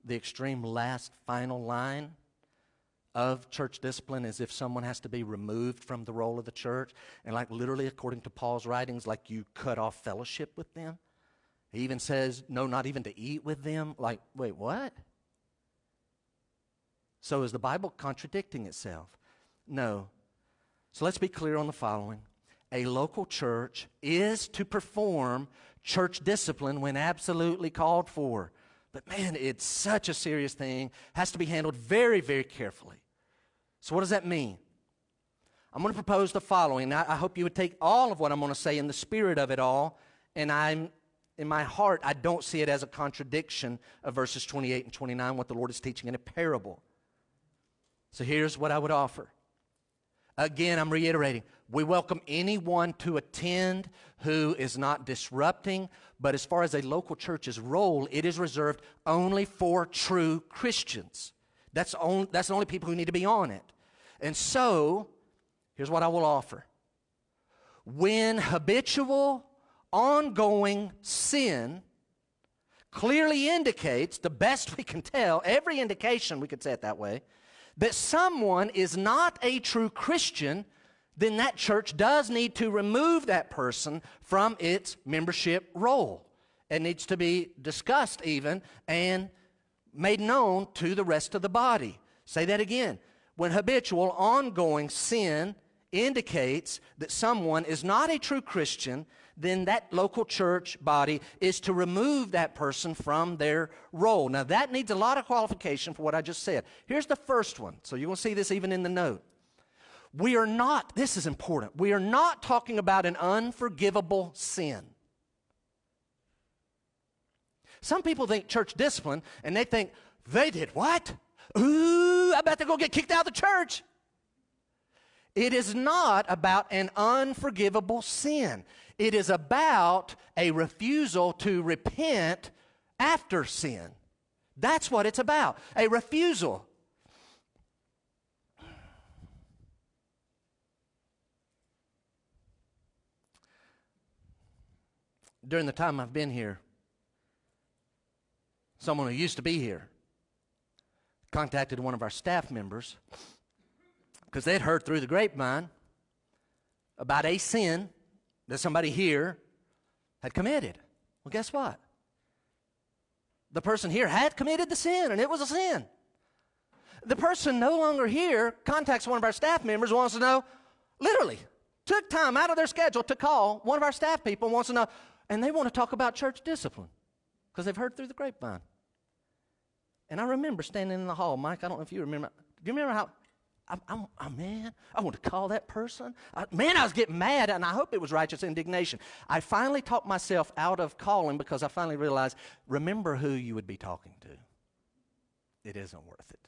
The extreme last final line of church discipline is if someone has to be removed from the roll of the church. And like literally, according to Paul's writings, like you cut off fellowship with them. He even says, no, not even to eat with them. Like, wait, what? So is the Bible contradicting itself? No. So let's be clear on the following a local church is to perform church discipline when absolutely called for. But man, it's such a serious thing, has to be handled very, very carefully. So, what does that mean? I'm going to propose the following. I, I hope you would take all of what I'm going to say in the spirit of it all, and I'm in my heart, I don't see it as a contradiction of verses 28 and 29, what the Lord is teaching in a parable. So here's what I would offer. Again, I'm reiterating we welcome anyone to attend who is not disrupting, but as far as a local church's roll, it is reserved only for true Christians. That's, only, that's the only people who need to be on it. And so, here's what I will offer. When habitual ongoing sin clearly indicates, the best we can tell, every indication, we could say it that way, that someone is not a true Christian, then that church does need to remove that person from its membership roll. It needs to be discussed even and made known to the rest of the body. Say that again. When habitual, ongoing sin indicates that someone is not a true Christian, then that local church body is to remove that person from their roll. Now, that needs a lot of qualification for what I just said. Here's the first one. So you will see this even in the note. We are not, this is important, we are not talking about an unforgivable sin. Some people think church discipline and they think, they did what? Ooh, I bet they're going to get kicked out of the church. It is not about an unforgivable sin. It is about a refusal to repent after sin. That's what it's about a refusal. During the time I've been here, someone who used to be here contacted one of our staff members because they'd heard through the grapevine about a sin that somebody here had committed. Well, guess what? The person here had committed the sin, and it was a sin. The person no longer here contacts one of our staff members, wants to know, literally, took time out of their schedule to call one of our staff people, wants to know, and they want to talk about church discipline because they've heard through the grapevine. And I remember standing in the hall, Mike, I don't know if you remember. Do you remember how I'm, I'm, oh, man, I want to call that person. I, man, I was getting mad, and I hope it was righteous indignation. I finally talked myself out of calling because I finally realized remember who you would be talking to. It isn't worth it.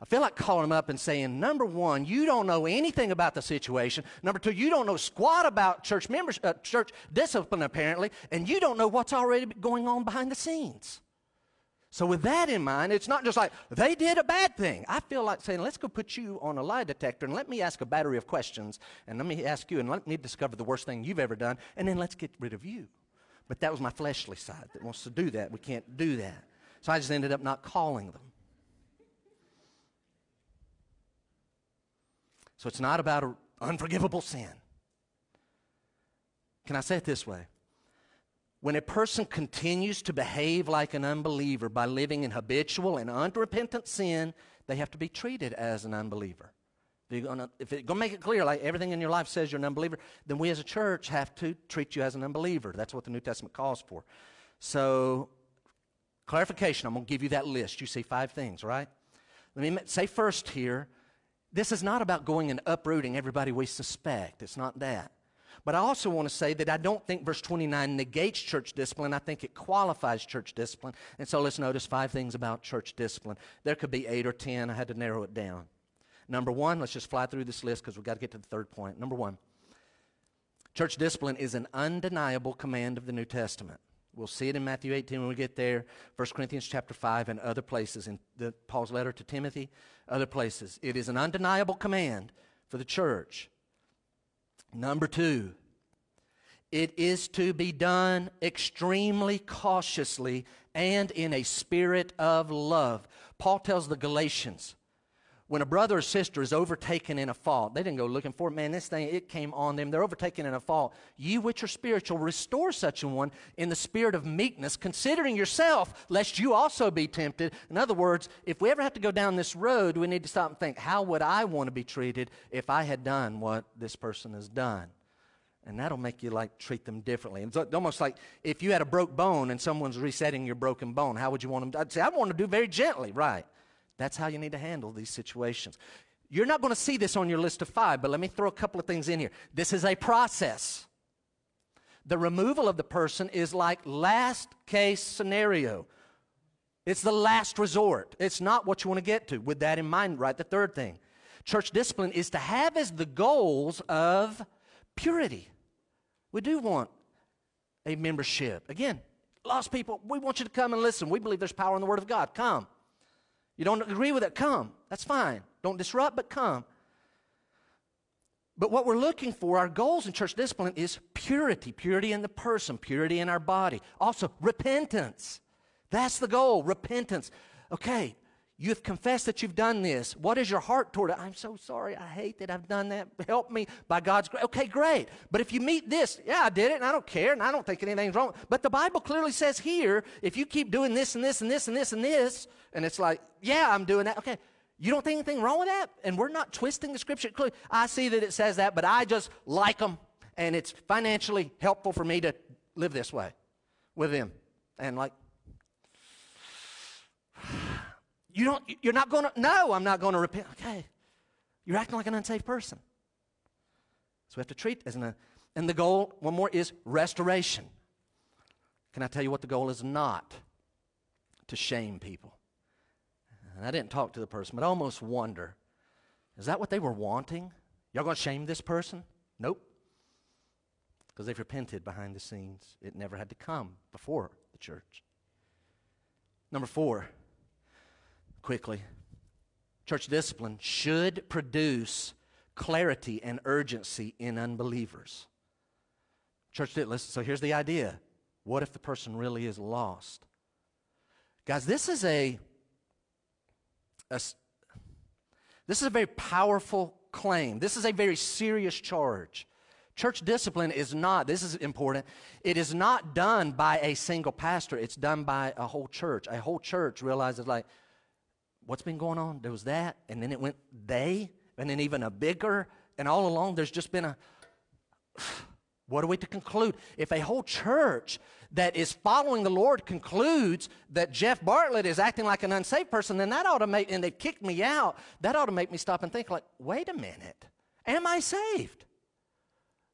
I feel like calling them up and saying, number one, you don't know anything about the situation. Number two, you don't know squat about church members, uh, church discipline apparently, and you don't know what's already going on behind the scenes. So, with that in mind, it's not just like they did a bad thing. I feel like saying, let's go put you on a lie detector and let me ask a battery of questions and let me ask you and let me discover the worst thing you've ever done and then let's get rid of you. But that was my fleshly side that wants to do that. We can't do that. So, I just ended up not calling them. So, it's not about an unforgivable sin. Can I say it this way? When a person continues to behave like an unbeliever by living in habitual and unrepentant sin, they have to be treated as an unbeliever. If, you're going to make it clear, like everything in your life says you're an unbeliever, then we as a church have to treat you as an unbeliever. That's what the New Testament calls for. So, clarification, I'm going to give you that list. You see five things, right? Let me say first here this is not about going and uprooting everybody we suspect. It's not that. But I also want to say that I don't think verse 29 negates church discipline. I think it qualifies church discipline. And so let's notice five things about church discipline. There could be eight or ten. I had to narrow it down. Number one, let's just fly through this list because we've got to get to the third point. Number one, church discipline is an undeniable command of the New Testament. We'll see it in Matthew 18 when we get there, 1 Corinthians chapter 5, and other places in the, Paul's letter to Timothy, other places. It is an undeniable command for the church. Number two, it is to be done extremely cautiously and in a spirit of love. Paul tells the Galatians, when a brother or sister is overtaken in a fault, they didn't go looking for it. Man, this thing, it came on them. They're overtaken in a fault. You, which are spiritual, restore such a one in the spirit of meekness, considering yourself, lest you also be tempted. In other words, if we ever have to go down this road, we need to stop and think, how would I want to be treated if I had done what this person has done? And that'll make you like treat them differently. It's almost like if you had a broke bone and someone's resetting your broken bone, how would you want them to? I'd say, I want to do very gently, right? That's how you need to handle these situations. You're not going to see this on your list of five, but let me throw a couple of things in here. This is a process. The removal of the person is like last case scenario. It's the last resort. It's not what you want to get to. With that in mind, right? The third thing church discipline is to have as the goals of purity. We do want a membership. Again, lost people, we want you to come and listen. We believe there's power in the Word of God. Come. You don't agree with it? Come. That's fine. Don't disrupt, but come. But what we're looking for, our goals in church discipline is purity purity in the person, purity in our body. Also, repentance. That's the goal repentance. Okay, you have confessed that you've done this. What is your heart toward it? I'm so sorry. I hate that I've done that. Help me by God's grace. Okay, great. But if you meet this, yeah, I did it and I don't care and I don't think anything's wrong. But the Bible clearly says here, if you keep doing this and this and this and this and this, and it's like, yeah, I'm doing that. Okay. You don't think anything wrong with that? And we're not twisting the scripture. I see that it says that, but I just like them and it's financially helpful for me to live this way with them. And like, you don't, you're not going to, no, I'm not going to repent. Okay. You're acting like an unsafe person. So we have to treat as an, and the goal, one more, is restoration. Can I tell you what the goal is not? To shame people. And I didn't talk to the person, but I almost wonder is that what they were wanting? Y'all going to shame this person? Nope. Because they've repented behind the scenes. It never had to come before the church. Number four, quickly. Church discipline should produce clarity and urgency in unbelievers. Church, listen, so here's the idea. What if the person really is lost? Guys, this is a, a this is a very powerful claim. This is a very serious charge. Church discipline is not, this is important, it is not done by a single pastor, it's done by a whole church. A whole church realizes, like, what's been going on? There was that, and then it went they, and then even a bigger, and all along there's just been a. What are we to conclude? If a whole church that is following the Lord concludes that Jeff Bartlett is acting like an unsafe person, then that ought to make, and they've kicked me out, that ought to make me stop and think, like, wait a minute, am I saved?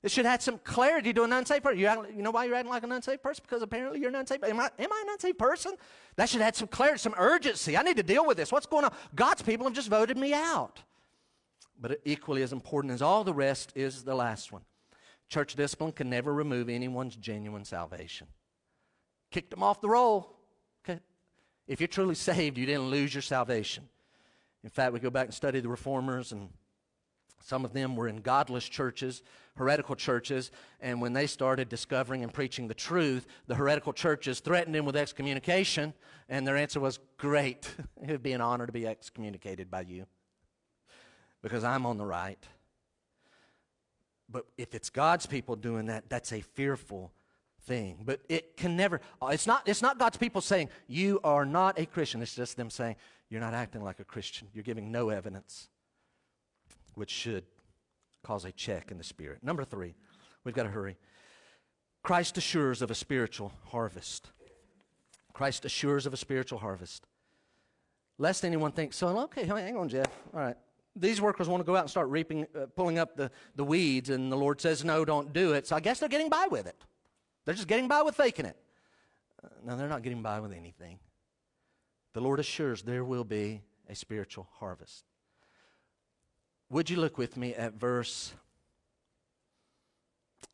It should add some clarity to an unsafe person. You, you, know why you're acting like an unsafe person? Because apparently you're an unsafe am I, am I an unsafe person? That should add some clarity, some urgency. I need to deal with this. What's going on? God's people have just voted me out. But equally as important as all the rest is the last one. Church discipline can never remove anyone's genuine salvation. Kicked them off the roll. Okay. If you're truly saved, you didn't lose your salvation. In fact, we go back and study the reformers and some of them were in godless churches, heretical churches, and when they started discovering and preaching the truth, the heretical churches threatened them with excommunication, and their answer was, Great, it would be an honor to be excommunicated by you because I'm on the right. But if it's God's people doing that, that's a fearful thing. But it can never, it's not, it's not God's people saying, You are not a Christian. It's just them saying, You're not acting like a Christian. You're giving no evidence. Which should cause a check in the spirit. Number three, we've got to hurry. Christ assures of a spiritual harvest. Christ assures of a spiritual harvest. Lest anyone think, so, okay, hang on, Jeff. All right. These workers want to go out and start reaping, uh, pulling up the, the weeds, and the Lord says, no, don't do it. So I guess they're getting by with it. They're just getting by with faking it. Uh, no, they're not getting by with anything. The Lord assures there will be a spiritual harvest. Would you look with me at verse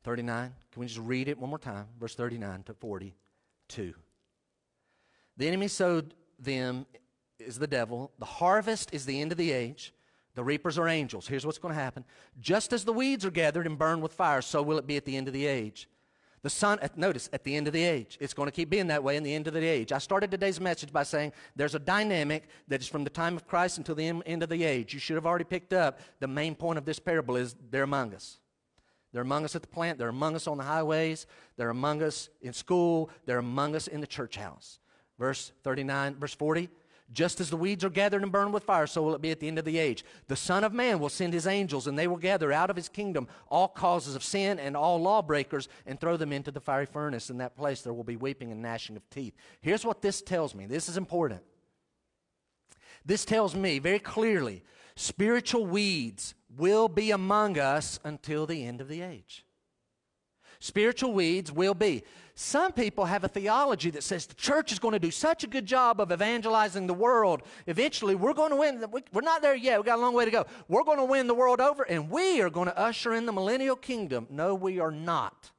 39? Can we just read it one more time? Verse 39 to 42. The enemy sowed them is the devil. The harvest is the end of the age. The reapers are angels. Here's what's going to happen. Just as the weeds are gathered and burned with fire, so will it be at the end of the age. The sun, notice, at the end of the age. It's going to keep being that way in the end of the age. I started today's message by saying there's a dynamic that is from the time of Christ until the end of the age. You should have already picked up the main point of this parable is they're among us. They're among us at the plant. They're among us on the highways. They're among us in school. They're among us in the church house. Verse 39, verse 40. Just as the weeds are gathered and burned with fire, so will it be at the end of the age. The Son of Man will send his angels, and they will gather out of his kingdom all causes of sin and all lawbreakers and throw them into the fiery furnace. In that place, there will be weeping and gnashing of teeth. Here's what this tells me this is important. This tells me very clearly spiritual weeds will be among us until the end of the age. Spiritual weeds will be. Some people have a theology that says the church is going to do such a good job of evangelizing the world. Eventually, we're going to win. We're not there yet. We've got a long way to go. We're going to win the world over, and we are going to usher in the millennial kingdom. No, we are not.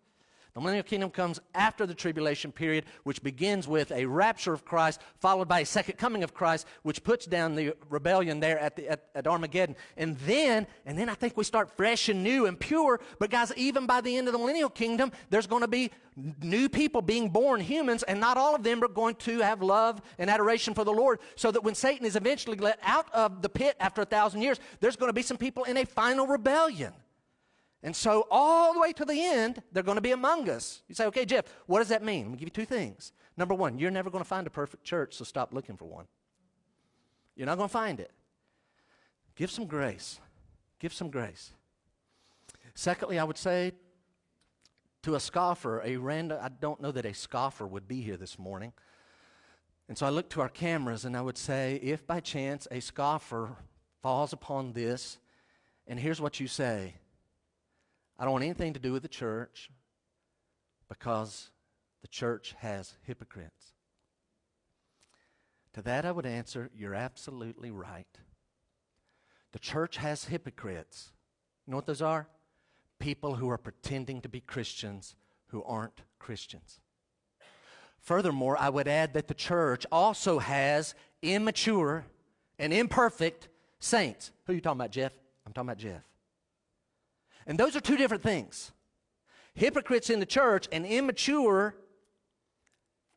The millennial kingdom comes after the tribulation period, which begins with a rapture of Christ, followed by a second coming of Christ, which puts down the rebellion there at, the, at, at, Armageddon. And then, and then I think we start fresh and new and pure. But guys, even by the end of the millennial kingdom, there's going to be new people being born, humans, and not all of them are going to have love and adoration for the Lord. So that when Satan is eventually let out of the pit after a thousand years, there's going to be some people in a final rebellion. And so, all the way to the end, they're going to be among us. You say, okay, Jeff, what does that mean? Let me give you two things. Number one, you're never going to find a perfect church, so stop looking for one. You're not going to find it. Give some grace. Give some grace. Secondly, I would say to a scoffer, a random, I don't know that a scoffer would be here this morning. And so I look to our cameras and I would say, if by chance a scoffer falls upon this, and here's what you say I don't want anything to do with the church because the church has hypocrites. To that, I would answer, You're absolutely right. The church has hypocrites. You know what those are? People who are pretending to be Christians who aren't Christians. Furthermore, I would add that the church also has immature and imperfect saints. Who are you talking about, Jeff? I'm talking about Jeff. And those are two different things. Hypocrites in the church and immature,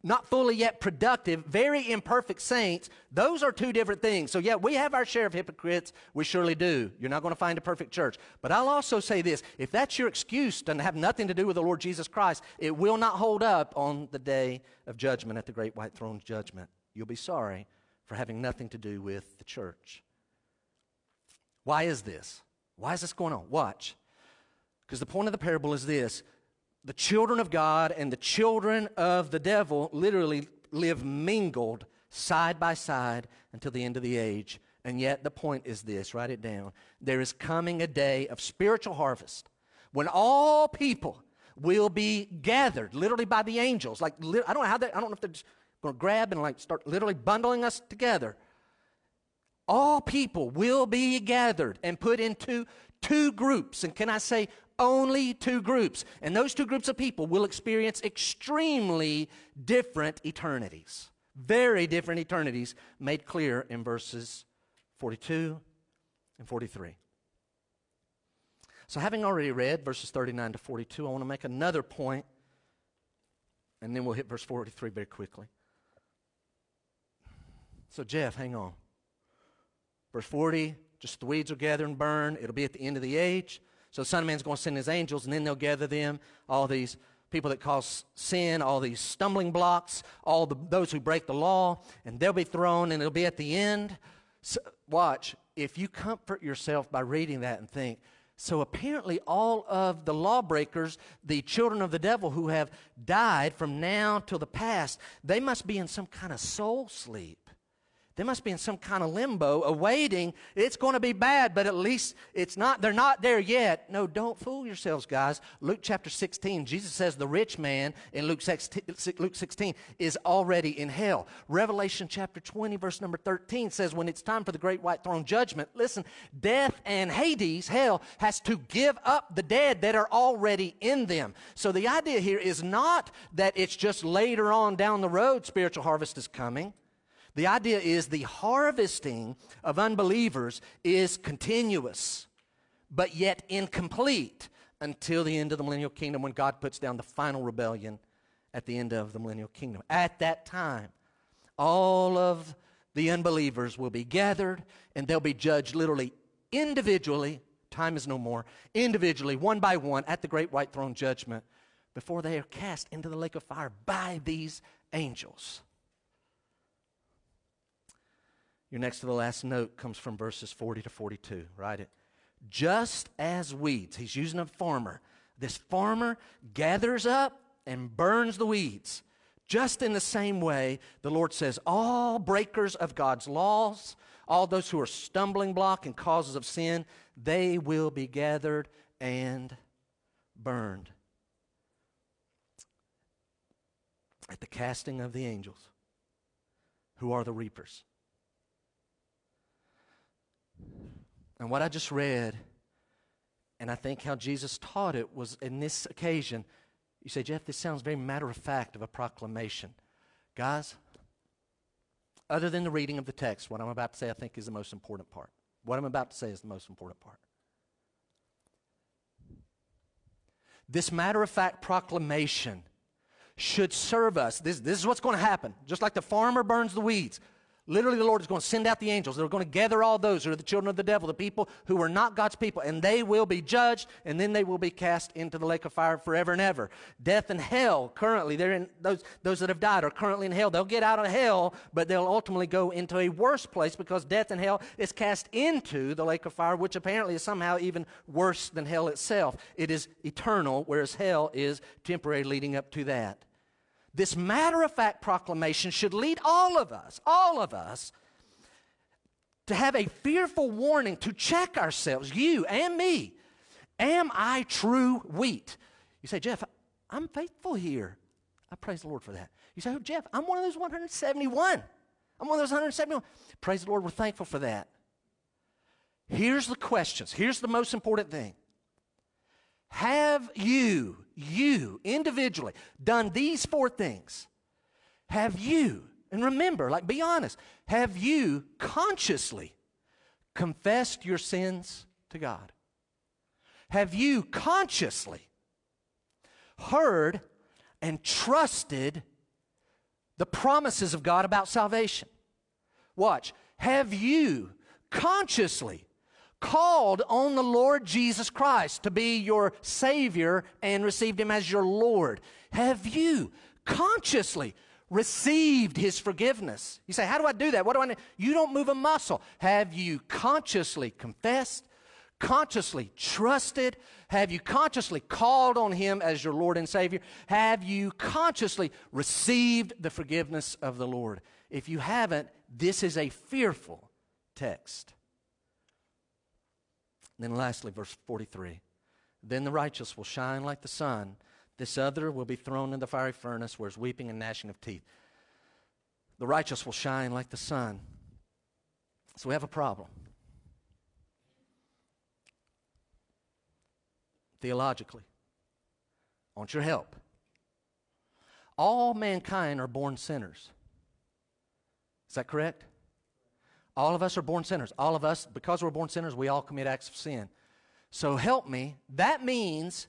not fully yet productive, very imperfect saints, those are two different things. So, yeah, we have our share of hypocrites. We surely do. You're not going to find a perfect church. But I'll also say this if that's your excuse to have nothing to do with the Lord Jesus Christ, it will not hold up on the day of judgment at the great white throne judgment. You'll be sorry for having nothing to do with the church. Why is this? Why is this going on? Watch. Because the point of the parable is this the children of God and the children of the devil literally live mingled side by side until the end of the age. And yet, the point is this write it down. There is coming a day of spiritual harvest when all people will be gathered, literally by the angels. Like, I don't know how they, I don't know if they're just going to grab and like start literally bundling us together. All people will be gathered and put into two groups. And can I say only two groups. And those two groups of people will experience extremely different eternities. Very different eternities made clear in verses 42 and 43. So, having already read verses 39 to 42, I want to make another point, and then we'll hit verse 43 very quickly. So, Jeff, hang on. Verse 40, just the weeds will gather and burn. It'll be at the end of the age. So the Son of Man's going to send his angels, and then they'll gather them, all these people that cause sin, all these stumbling blocks, all the, those who break the law, and they'll be thrown, and it'll be at the end. So, watch, if you comfort yourself by reading that and think, so apparently, all of the lawbreakers, the children of the devil who have died from now till the past, they must be in some kind of soul sleep. They must be in some kind of limbo, awaiting. It's going to be bad, but at least it's not, they're not there yet. No, don't fool yourselves, guys. Luke chapter 16, Jesus says the rich man in Luke 16, Luke 16 is already in hell. Revelation chapter 20, verse number 13 says when it's time for the great white throne judgment, listen, death and Hades, hell, has to give up the dead that are already in them. So the idea here is not that it's just later on down the road spiritual harvest is coming. The idea is the harvesting of unbelievers is continuous, but yet incomplete until the end of the millennial kingdom when God puts down the final rebellion at the end of the millennial kingdom. At that time, all of the unbelievers will be gathered and they'll be judged literally individually. Time is no more. Individually, one by one, at the great white throne judgment before they are cast into the lake of fire by these angels. Your next to the last note comes from verses 40 to 42. Write it. Just as weeds, he's using a farmer. This farmer gathers up and burns the weeds. Just in the same way, the Lord says, all breakers of God's laws, all those who are stumbling block and causes of sin, they will be gathered and burned. At the casting of the angels, who are the reapers. And what I just read, and I think how Jesus taught it, was in this occasion. You say, Jeff, this sounds very matter of fact of a proclamation. Guys, other than the reading of the text, what I'm about to say I think is the most important part. What I'm about to say is the most important part. This matter of fact proclamation should serve us. This, this is what's going to happen. Just like the farmer burns the weeds, Literally, the Lord is going to send out the angels. They're going to gather all those who are the children of the devil, the people who are not God's people, and they will be judged, and then they will be cast into the lake of fire forever and ever. Death and hell, currently, they're in, those, those that have died are currently in hell. They'll get out of hell, but they'll ultimately go into a worse place because death and hell is cast into the lake of fire, which apparently is somehow even worse than hell itself. It is eternal, whereas hell is temporary, leading up to that. This matter of fact proclamation should lead all of us, all of us, to have a fearful warning to check ourselves, you and me. Am I true wheat? You say, Jeff, I'm faithful here. I praise the Lord for that. You say, oh, Jeff, I'm one of those 171. I'm one of those 171. Praise the Lord, we're thankful for that. Here's the questions. Here's the most important thing. Have you, you individually, done these four things? Have you, and remember, like be honest, have you consciously confessed your sins to God? Have you consciously heard and trusted the promises of God about salvation? Watch. Have you consciously called on the Lord Jesus Christ to be your Savior and received Him as your Lord? Have you consciously received His forgiveness? You say, How do I do that? What do I need? You don't move a muscle. Have you consciously confessed? Consciously trusted? Have you consciously called on Him as your Lord and Savior? Have you consciously received the forgiveness of the Lord? If you haven't, this is a fearful text. And then lastly, verse 43 Then the righteous will shine like the sun. This other will be thrown in the fiery furnace where is weeping and gnashing of teeth. The righteous will shine like the sun. So we have a problem. Theologically, I want your help. All mankind are born sinners. Is that correct? All of us are born sinners. All of us, because we're born sinners, we all commit acts of sin. So help me. That means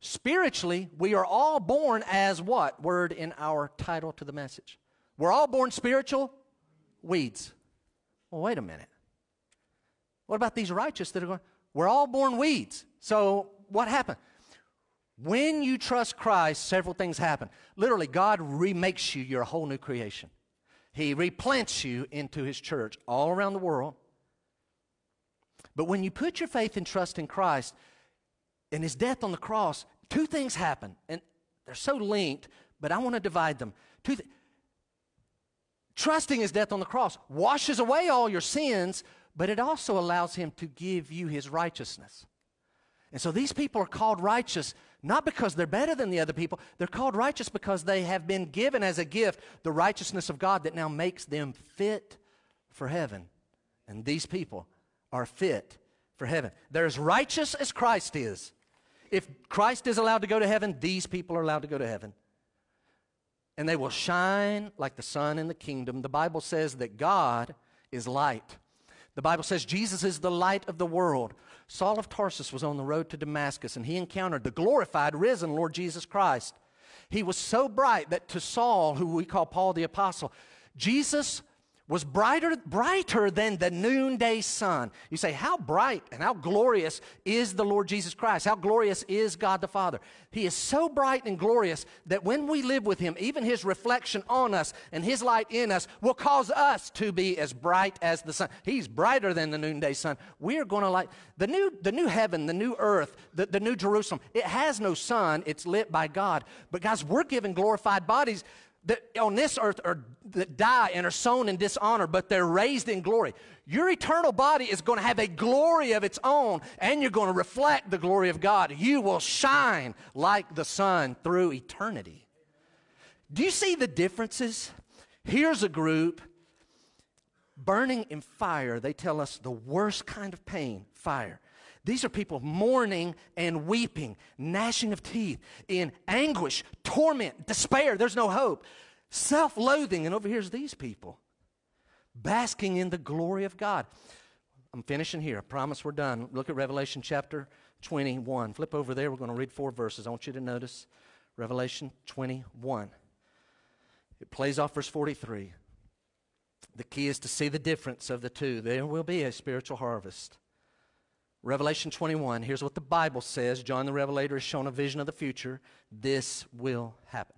spiritually, we are all born as what? Word in our title to the message. We're all born spiritual weeds. Well, wait a minute. What about these righteous that are going? We're all born weeds. So what happened? When you trust Christ, several things happen. Literally, God remakes you. You're a whole new creation. He replants you into His church all around the world. But when you put your faith and trust in Christ and His death on the cross, two things happen. And they're so linked, but I want to divide them. Two th- Trusting His death on the cross washes away all your sins, but it also allows Him to give you His righteousness. And so these people are called righteous not because they're better than the other people. They're called righteous because they have been given as a gift the righteousness of God that now makes them fit for heaven. And these people are fit for heaven. They're as righteous as Christ is. If Christ is allowed to go to heaven, these people are allowed to go to heaven. And they will shine like the sun in the kingdom. The Bible says that God is light. The Bible says Jesus is the light of the world. Saul of Tarsus was on the road to Damascus and he encountered the glorified, risen Lord Jesus Christ. He was so bright that to Saul, who we call Paul the Apostle, Jesus was brighter, brighter than the noonday sun. You say, How bright and how glorious is the Lord Jesus Christ? How glorious is God the Father? He is so bright and glorious that when we live with Him, even His reflection on us and His light in us will cause us to be as bright as the sun. He's brighter than the noonday sun. We are going to like the new, the new heaven, the new earth, the, the new Jerusalem. It has no sun, it's lit by God. But guys, we're given glorified bodies that on this earth are that die and are sown in dishonor, but they're raised in glory. Your eternal body is going to have a glory of its own, and you're going to reflect the glory of God. You will shine like the sun through eternity. Do you see the differences? Here's a group burning in fire. They tell us the worst kind of pain, fire. These are people mourning and weeping, gnashing of teeth, in anguish, torment, despair. There's no hope, self loathing. And over here's these people basking in the glory of God. I'm finishing here. I promise we're done. Look at Revelation chapter 21. Flip over there. We're going to read four verses. I want you to notice Revelation 21. It plays off verse 43. The key is to see the difference of the two. There will be a spiritual harvest. Revelation 21, here's what the Bible says. John the Revelator has shown a vision of the future. This will happen.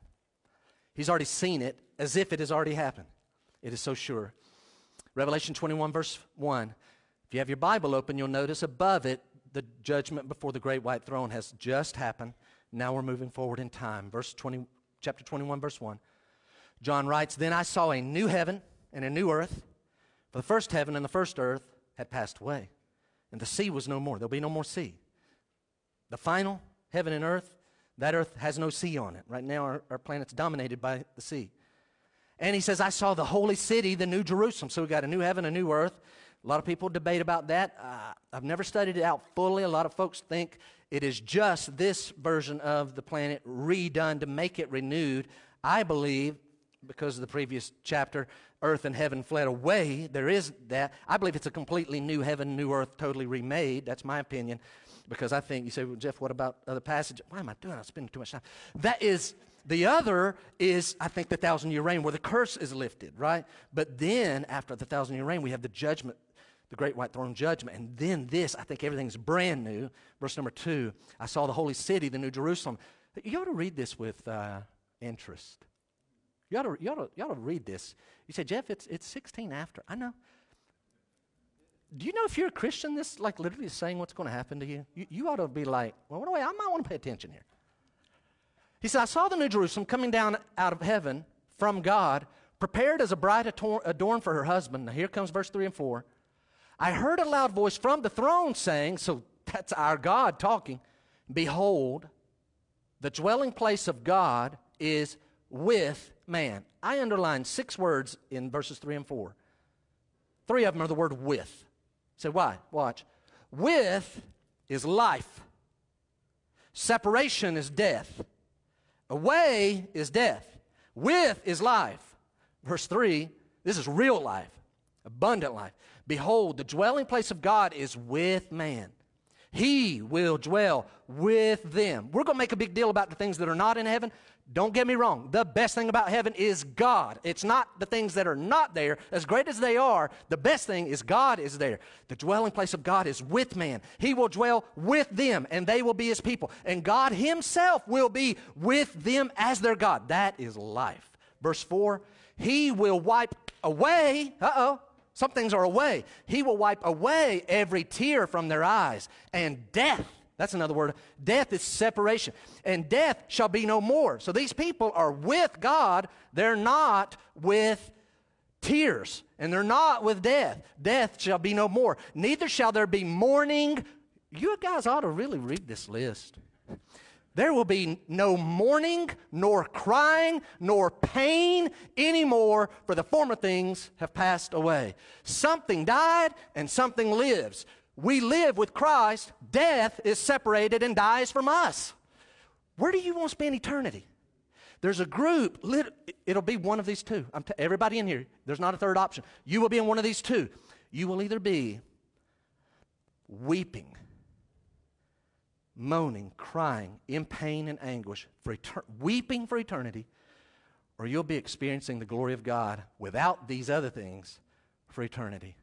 He's already seen it as if it has already happened. It is so sure. Revelation 21, verse 1. If you have your Bible open, you'll notice above it the judgment before the great white throne has just happened. Now we're moving forward in time. Verse 20, chapter 21, verse 1. John writes, Then I saw a new heaven and a new earth, for the first heaven and the first earth had passed away and the sea was no more. There'll be no more sea. The final heaven and earth, that earth has no sea on it. Right now, our, our planet's dominated by the sea. And he says, I saw the holy city, the new Jerusalem. So we got a new heaven, a new earth. A lot of people debate about that. Uh, I've never studied it out fully. A lot of folks think it is just this version of the planet redone to make it renewed. I believe, because of the previous chapter, earth and heaven fled away. There is that. I believe it's a completely new heaven, new earth, totally remade. That's my opinion. Because I think, you say, well, Jeff, what about other passages? Why am I doing? I'm spending too much time. That is, the other is, I think, the thousand year reign where the curse is lifted, right? But then, after the thousand year reign, we have the judgment, the great white throne judgment. And then this, I think everything's brand new. Verse number two I saw the holy city, the new Jerusalem. You ought to read this with uh, interest. You ought, to, you, ought to, you ought to read this. You say, Jeff, it's, it's 16 after. I know. Do you know if you're a Christian, this like literally is saying what's going to happen to you? you? You ought to be like, well, wait, I might want to pay attention here. He said, I saw the New Jerusalem coming down out of heaven from God, prepared as a bride adorned for her husband. Now here comes verse 3 and 4. I heard a loud voice from the throne saying, so that's our God talking, Behold, the dwelling place of God is with man. I underlined six words in verses 3 and 4. Three of them are the word with. Say, why? Watch. With is life, separation is death, away is death, with is life. Verse 3 this is real life, abundant life. Behold, the dwelling place of God is with man. He will dwell with them. We're going to make a big deal about the things that are not in heaven. Don't get me wrong. The best thing about heaven is God. It's not the things that are not there. As great as they are, the best thing is God is there. The dwelling place of God is with man. He will dwell with them, and they will be his people. And God himself will be with them as their God. That is life. Verse 4 He will wipe away, uh oh, some things are away. He will wipe away every tear from their eyes, and death. That's another word. Death is separation. And death shall be no more. So these people are with God. They're not with tears. And they're not with death. Death shall be no more. Neither shall there be mourning. You guys ought to really read this list. There will be no mourning, nor crying, nor pain anymore, for the former things have passed away. Something died and something lives. We live with Christ. Death is separated and dies from us. Where do you want to spend eternity? There's a group, it'll be one of these two. T- everybody in here, there's not a third option. You will be in one of these two. You will either be weeping moaning, crying, in pain and anguish, for etern- weeping for eternity, or you'll be experiencing the glory of God without these other things for eternity.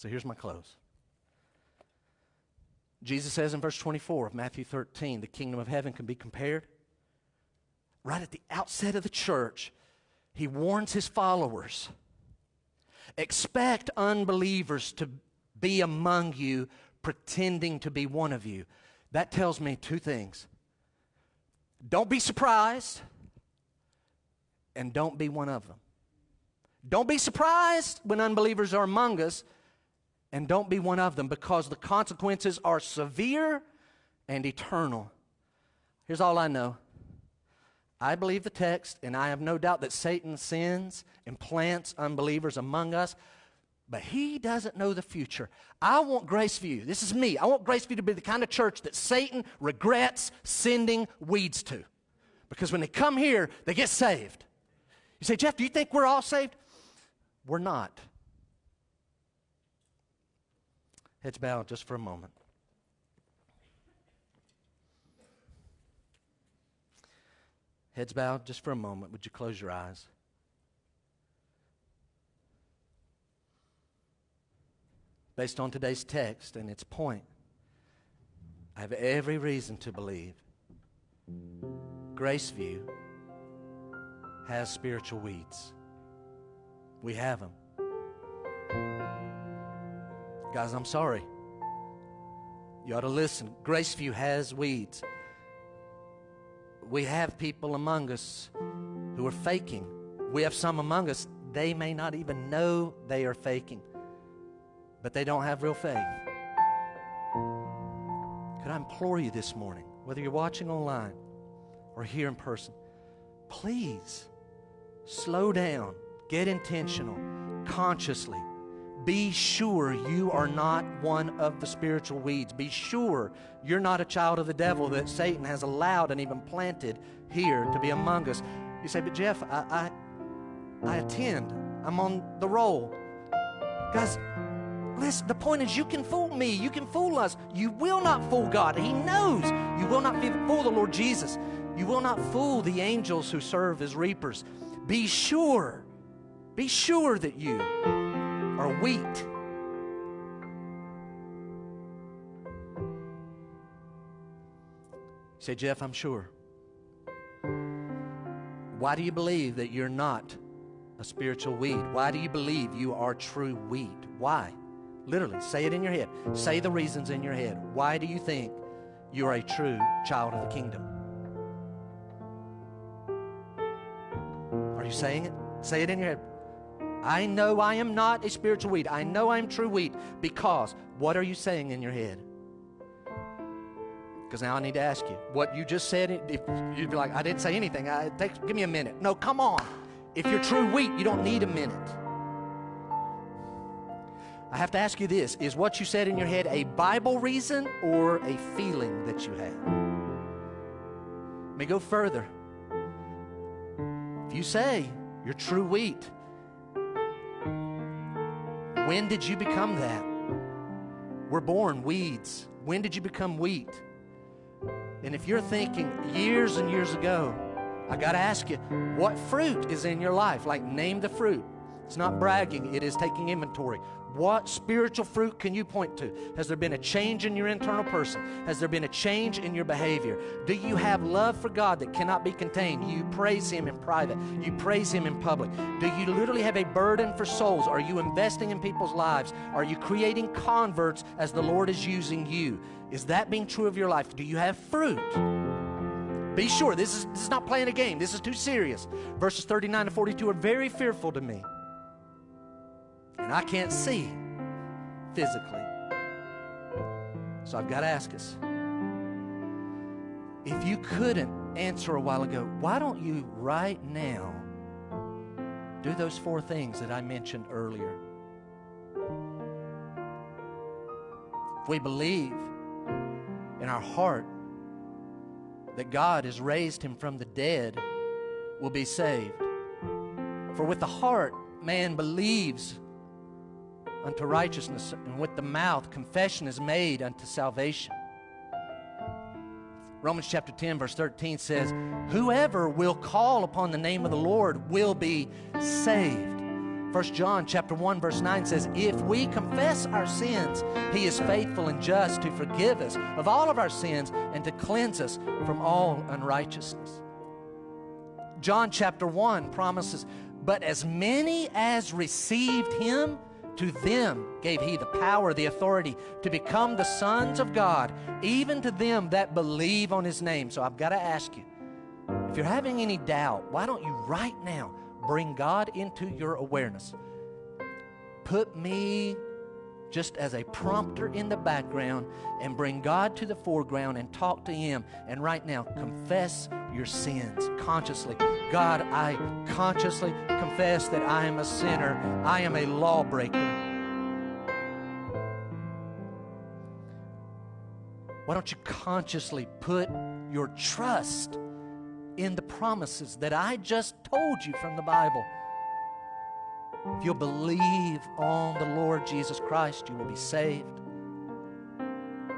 So here's my close. Jesus says in verse 24 of Matthew 13, the kingdom of heaven can be compared. Right at the outset of the church, he warns his followers expect unbelievers to be among you pretending to be one of you. That tells me two things. Don't be surprised, and don't be one of them. Don't be surprised when unbelievers are among us, and don't be one of them because the consequences are severe and eternal. Here's all I know I believe the text, and I have no doubt that Satan sins and plants unbelievers among us but he doesn't know the future. I want Grace Graceview, this is me, I want Grace Graceview to be the kind of church that Satan regrets sending weeds to. Because when they come here, they get saved. You say, Jeff, do you think we're all saved? We're not. Heads bowed just for a moment. Heads bowed just for a moment. Would you close your eyes? based on today's text and its point, I have every reason to believe Graceview has spiritual weeds. We have them. Guys, I'm sorry. You ought to listen. Graceview has weeds. We have people among us who are faking. We have some among us, they may not even know they are faking but they don't have real faith. Could I implore you this morning, whether you're watching online or here in person, please slow down, get intentional, consciously. Be sure you are not one of the spiritual weeds. Be sure you're not a child of the devil that Satan has allowed and even planted here to be among us. You say, but Jeff, I, I, I attend. I'm on the roll. Guys, Listen, the point is, you can fool me. You can fool us. You will not fool God. He knows you will not fool the Lord Jesus. You will not fool the angels who serve as reapers. Be sure, be sure that you are wheat. say, Jeff, I'm sure. Why do you believe that you're not a spiritual weed? Why do you believe you are true wheat? Why? Literally, say it in your head. Say the reasons in your head. Why do you think you're a true child of the kingdom? Are you saying it? Say it in your head. I know I am not a spiritual weed. I know I am true wheat because what are you saying in your head? Because now I need to ask you what you just said. If you'd be like, I didn't say anything. I, take, give me a minute. No, come on. If you're true wheat, you don't need a minute. I have to ask you this is what you said in your head a Bible reason or a feeling that you have? Let me go further. If you say you're true wheat, when did you become that? We're born weeds. When did you become wheat? And if you're thinking years and years ago, I got to ask you, what fruit is in your life? Like, name the fruit. It's not bragging, it is taking inventory. What spiritual fruit can you point to? Has there been a change in your internal person? Has there been a change in your behavior? Do you have love for God that cannot be contained? You praise Him in private, you praise Him in public. Do you literally have a burden for souls? Are you investing in people's lives? Are you creating converts as the Lord is using you? Is that being true of your life? Do you have fruit? Be sure, this is, this is not playing a game. This is too serious. Verses 39 to 42 are very fearful to me and I can't see physically. So I've got to ask us if you couldn't answer a while ago, why don't you right now do those four things that I mentioned earlier? If we believe in our heart that God has raised him from the dead, we'll be saved. For with the heart, man believes unto righteousness, and with the mouth confession is made unto salvation. Romans chapter 10, verse 13 says, Whoever will call upon the name of the Lord will be saved. 1 John chapter 1 verse 9 says, "If we confess our sins, he is faithful and just to forgive us of all of our sins and to cleanse us from all unrighteousness." John chapter 1 promises, "But as many as received him, to them gave he the power, the authority to become the sons of God, even to them that believe on his name. So I've got to ask you if you're having any doubt, why don't you right now bring God into your awareness? Put me just as a prompter in the background and bring God to the foreground and talk to Him. And right now, confess your sins consciously. God, I consciously confess that I am a sinner, I am a lawbreaker. Why don't you consciously put your trust in the promises that I just told you from the Bible? If you'll believe on the Lord Jesus Christ, you will be saved.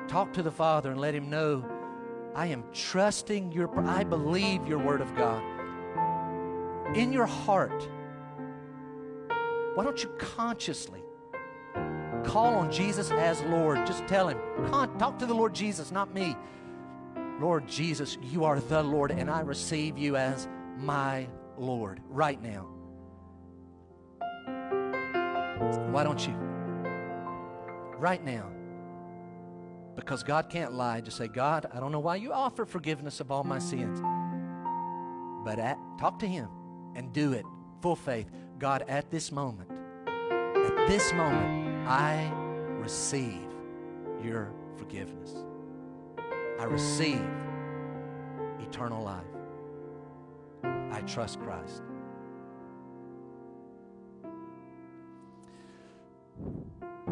Talk to the Father and let Him know I am trusting your, I believe your Word of God. In your heart, why don't you consciously call on Jesus as Lord? Just tell Him, talk to the Lord Jesus, not me. Lord Jesus, you are the Lord, and I receive you as my Lord right now. Why don't you? Right now. Because God can't lie. Just say, God, I don't know why you offer forgiveness of all my sins. But at, talk to Him and do it full faith. God, at this moment, at this moment, I receive your forgiveness. I receive eternal life. I trust Christ.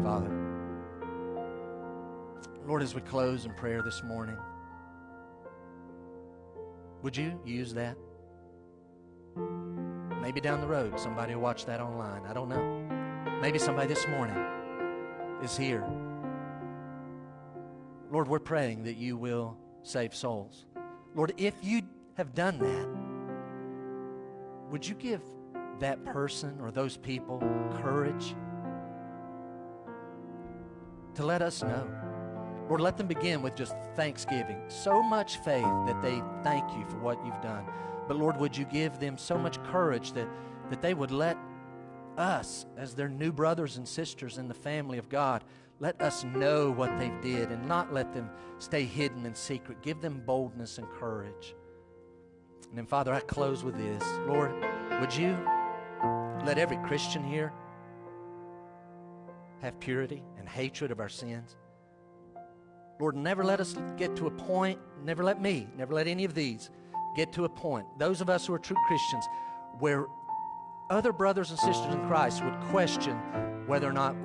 Father, Lord, as we close in prayer this morning, would you use that? Maybe down the road, somebody will watch that online. I don't know. Maybe somebody this morning is here. Lord, we're praying that you will save souls. Lord, if you have done that, would you give that person or those people courage? To let us know. Lord, let them begin with just thanksgiving. So much faith that they thank you for what you've done. But Lord, would you give them so much courage that, that they would let us, as their new brothers and sisters in the family of God, let us know what they did and not let them stay hidden in secret. Give them boldness and courage. And then, Father, I close with this. Lord, would you let every Christian here have purity hatred of our sins. Lord, never let us get to a point, never let me, never let any of these get to a point, those of us who are true Christians, where other brothers and sisters in Christ would question whether or not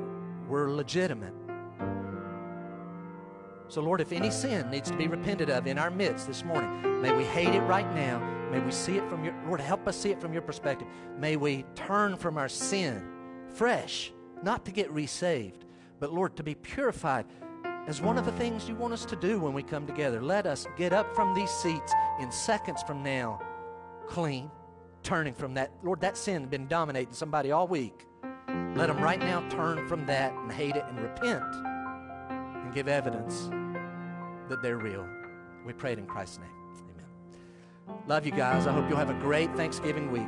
we're legitimate. So, Lord, if any sin needs to be repented of in our midst this morning, may we hate it right now. May we see it from your, Lord, help us see it from your perspective. May we turn from our sin fresh not to get resaved, but Lord, to be purified as one of the things you want us to do when we come together. Let us get up from these seats in seconds from now, clean, turning from that. Lord, that sin has been dominating somebody all week. Let them right now turn from that and hate it and repent and give evidence that they're real. We pray it in Christ's name. Amen. Love you guys. I hope you'll have a great Thanksgiving week.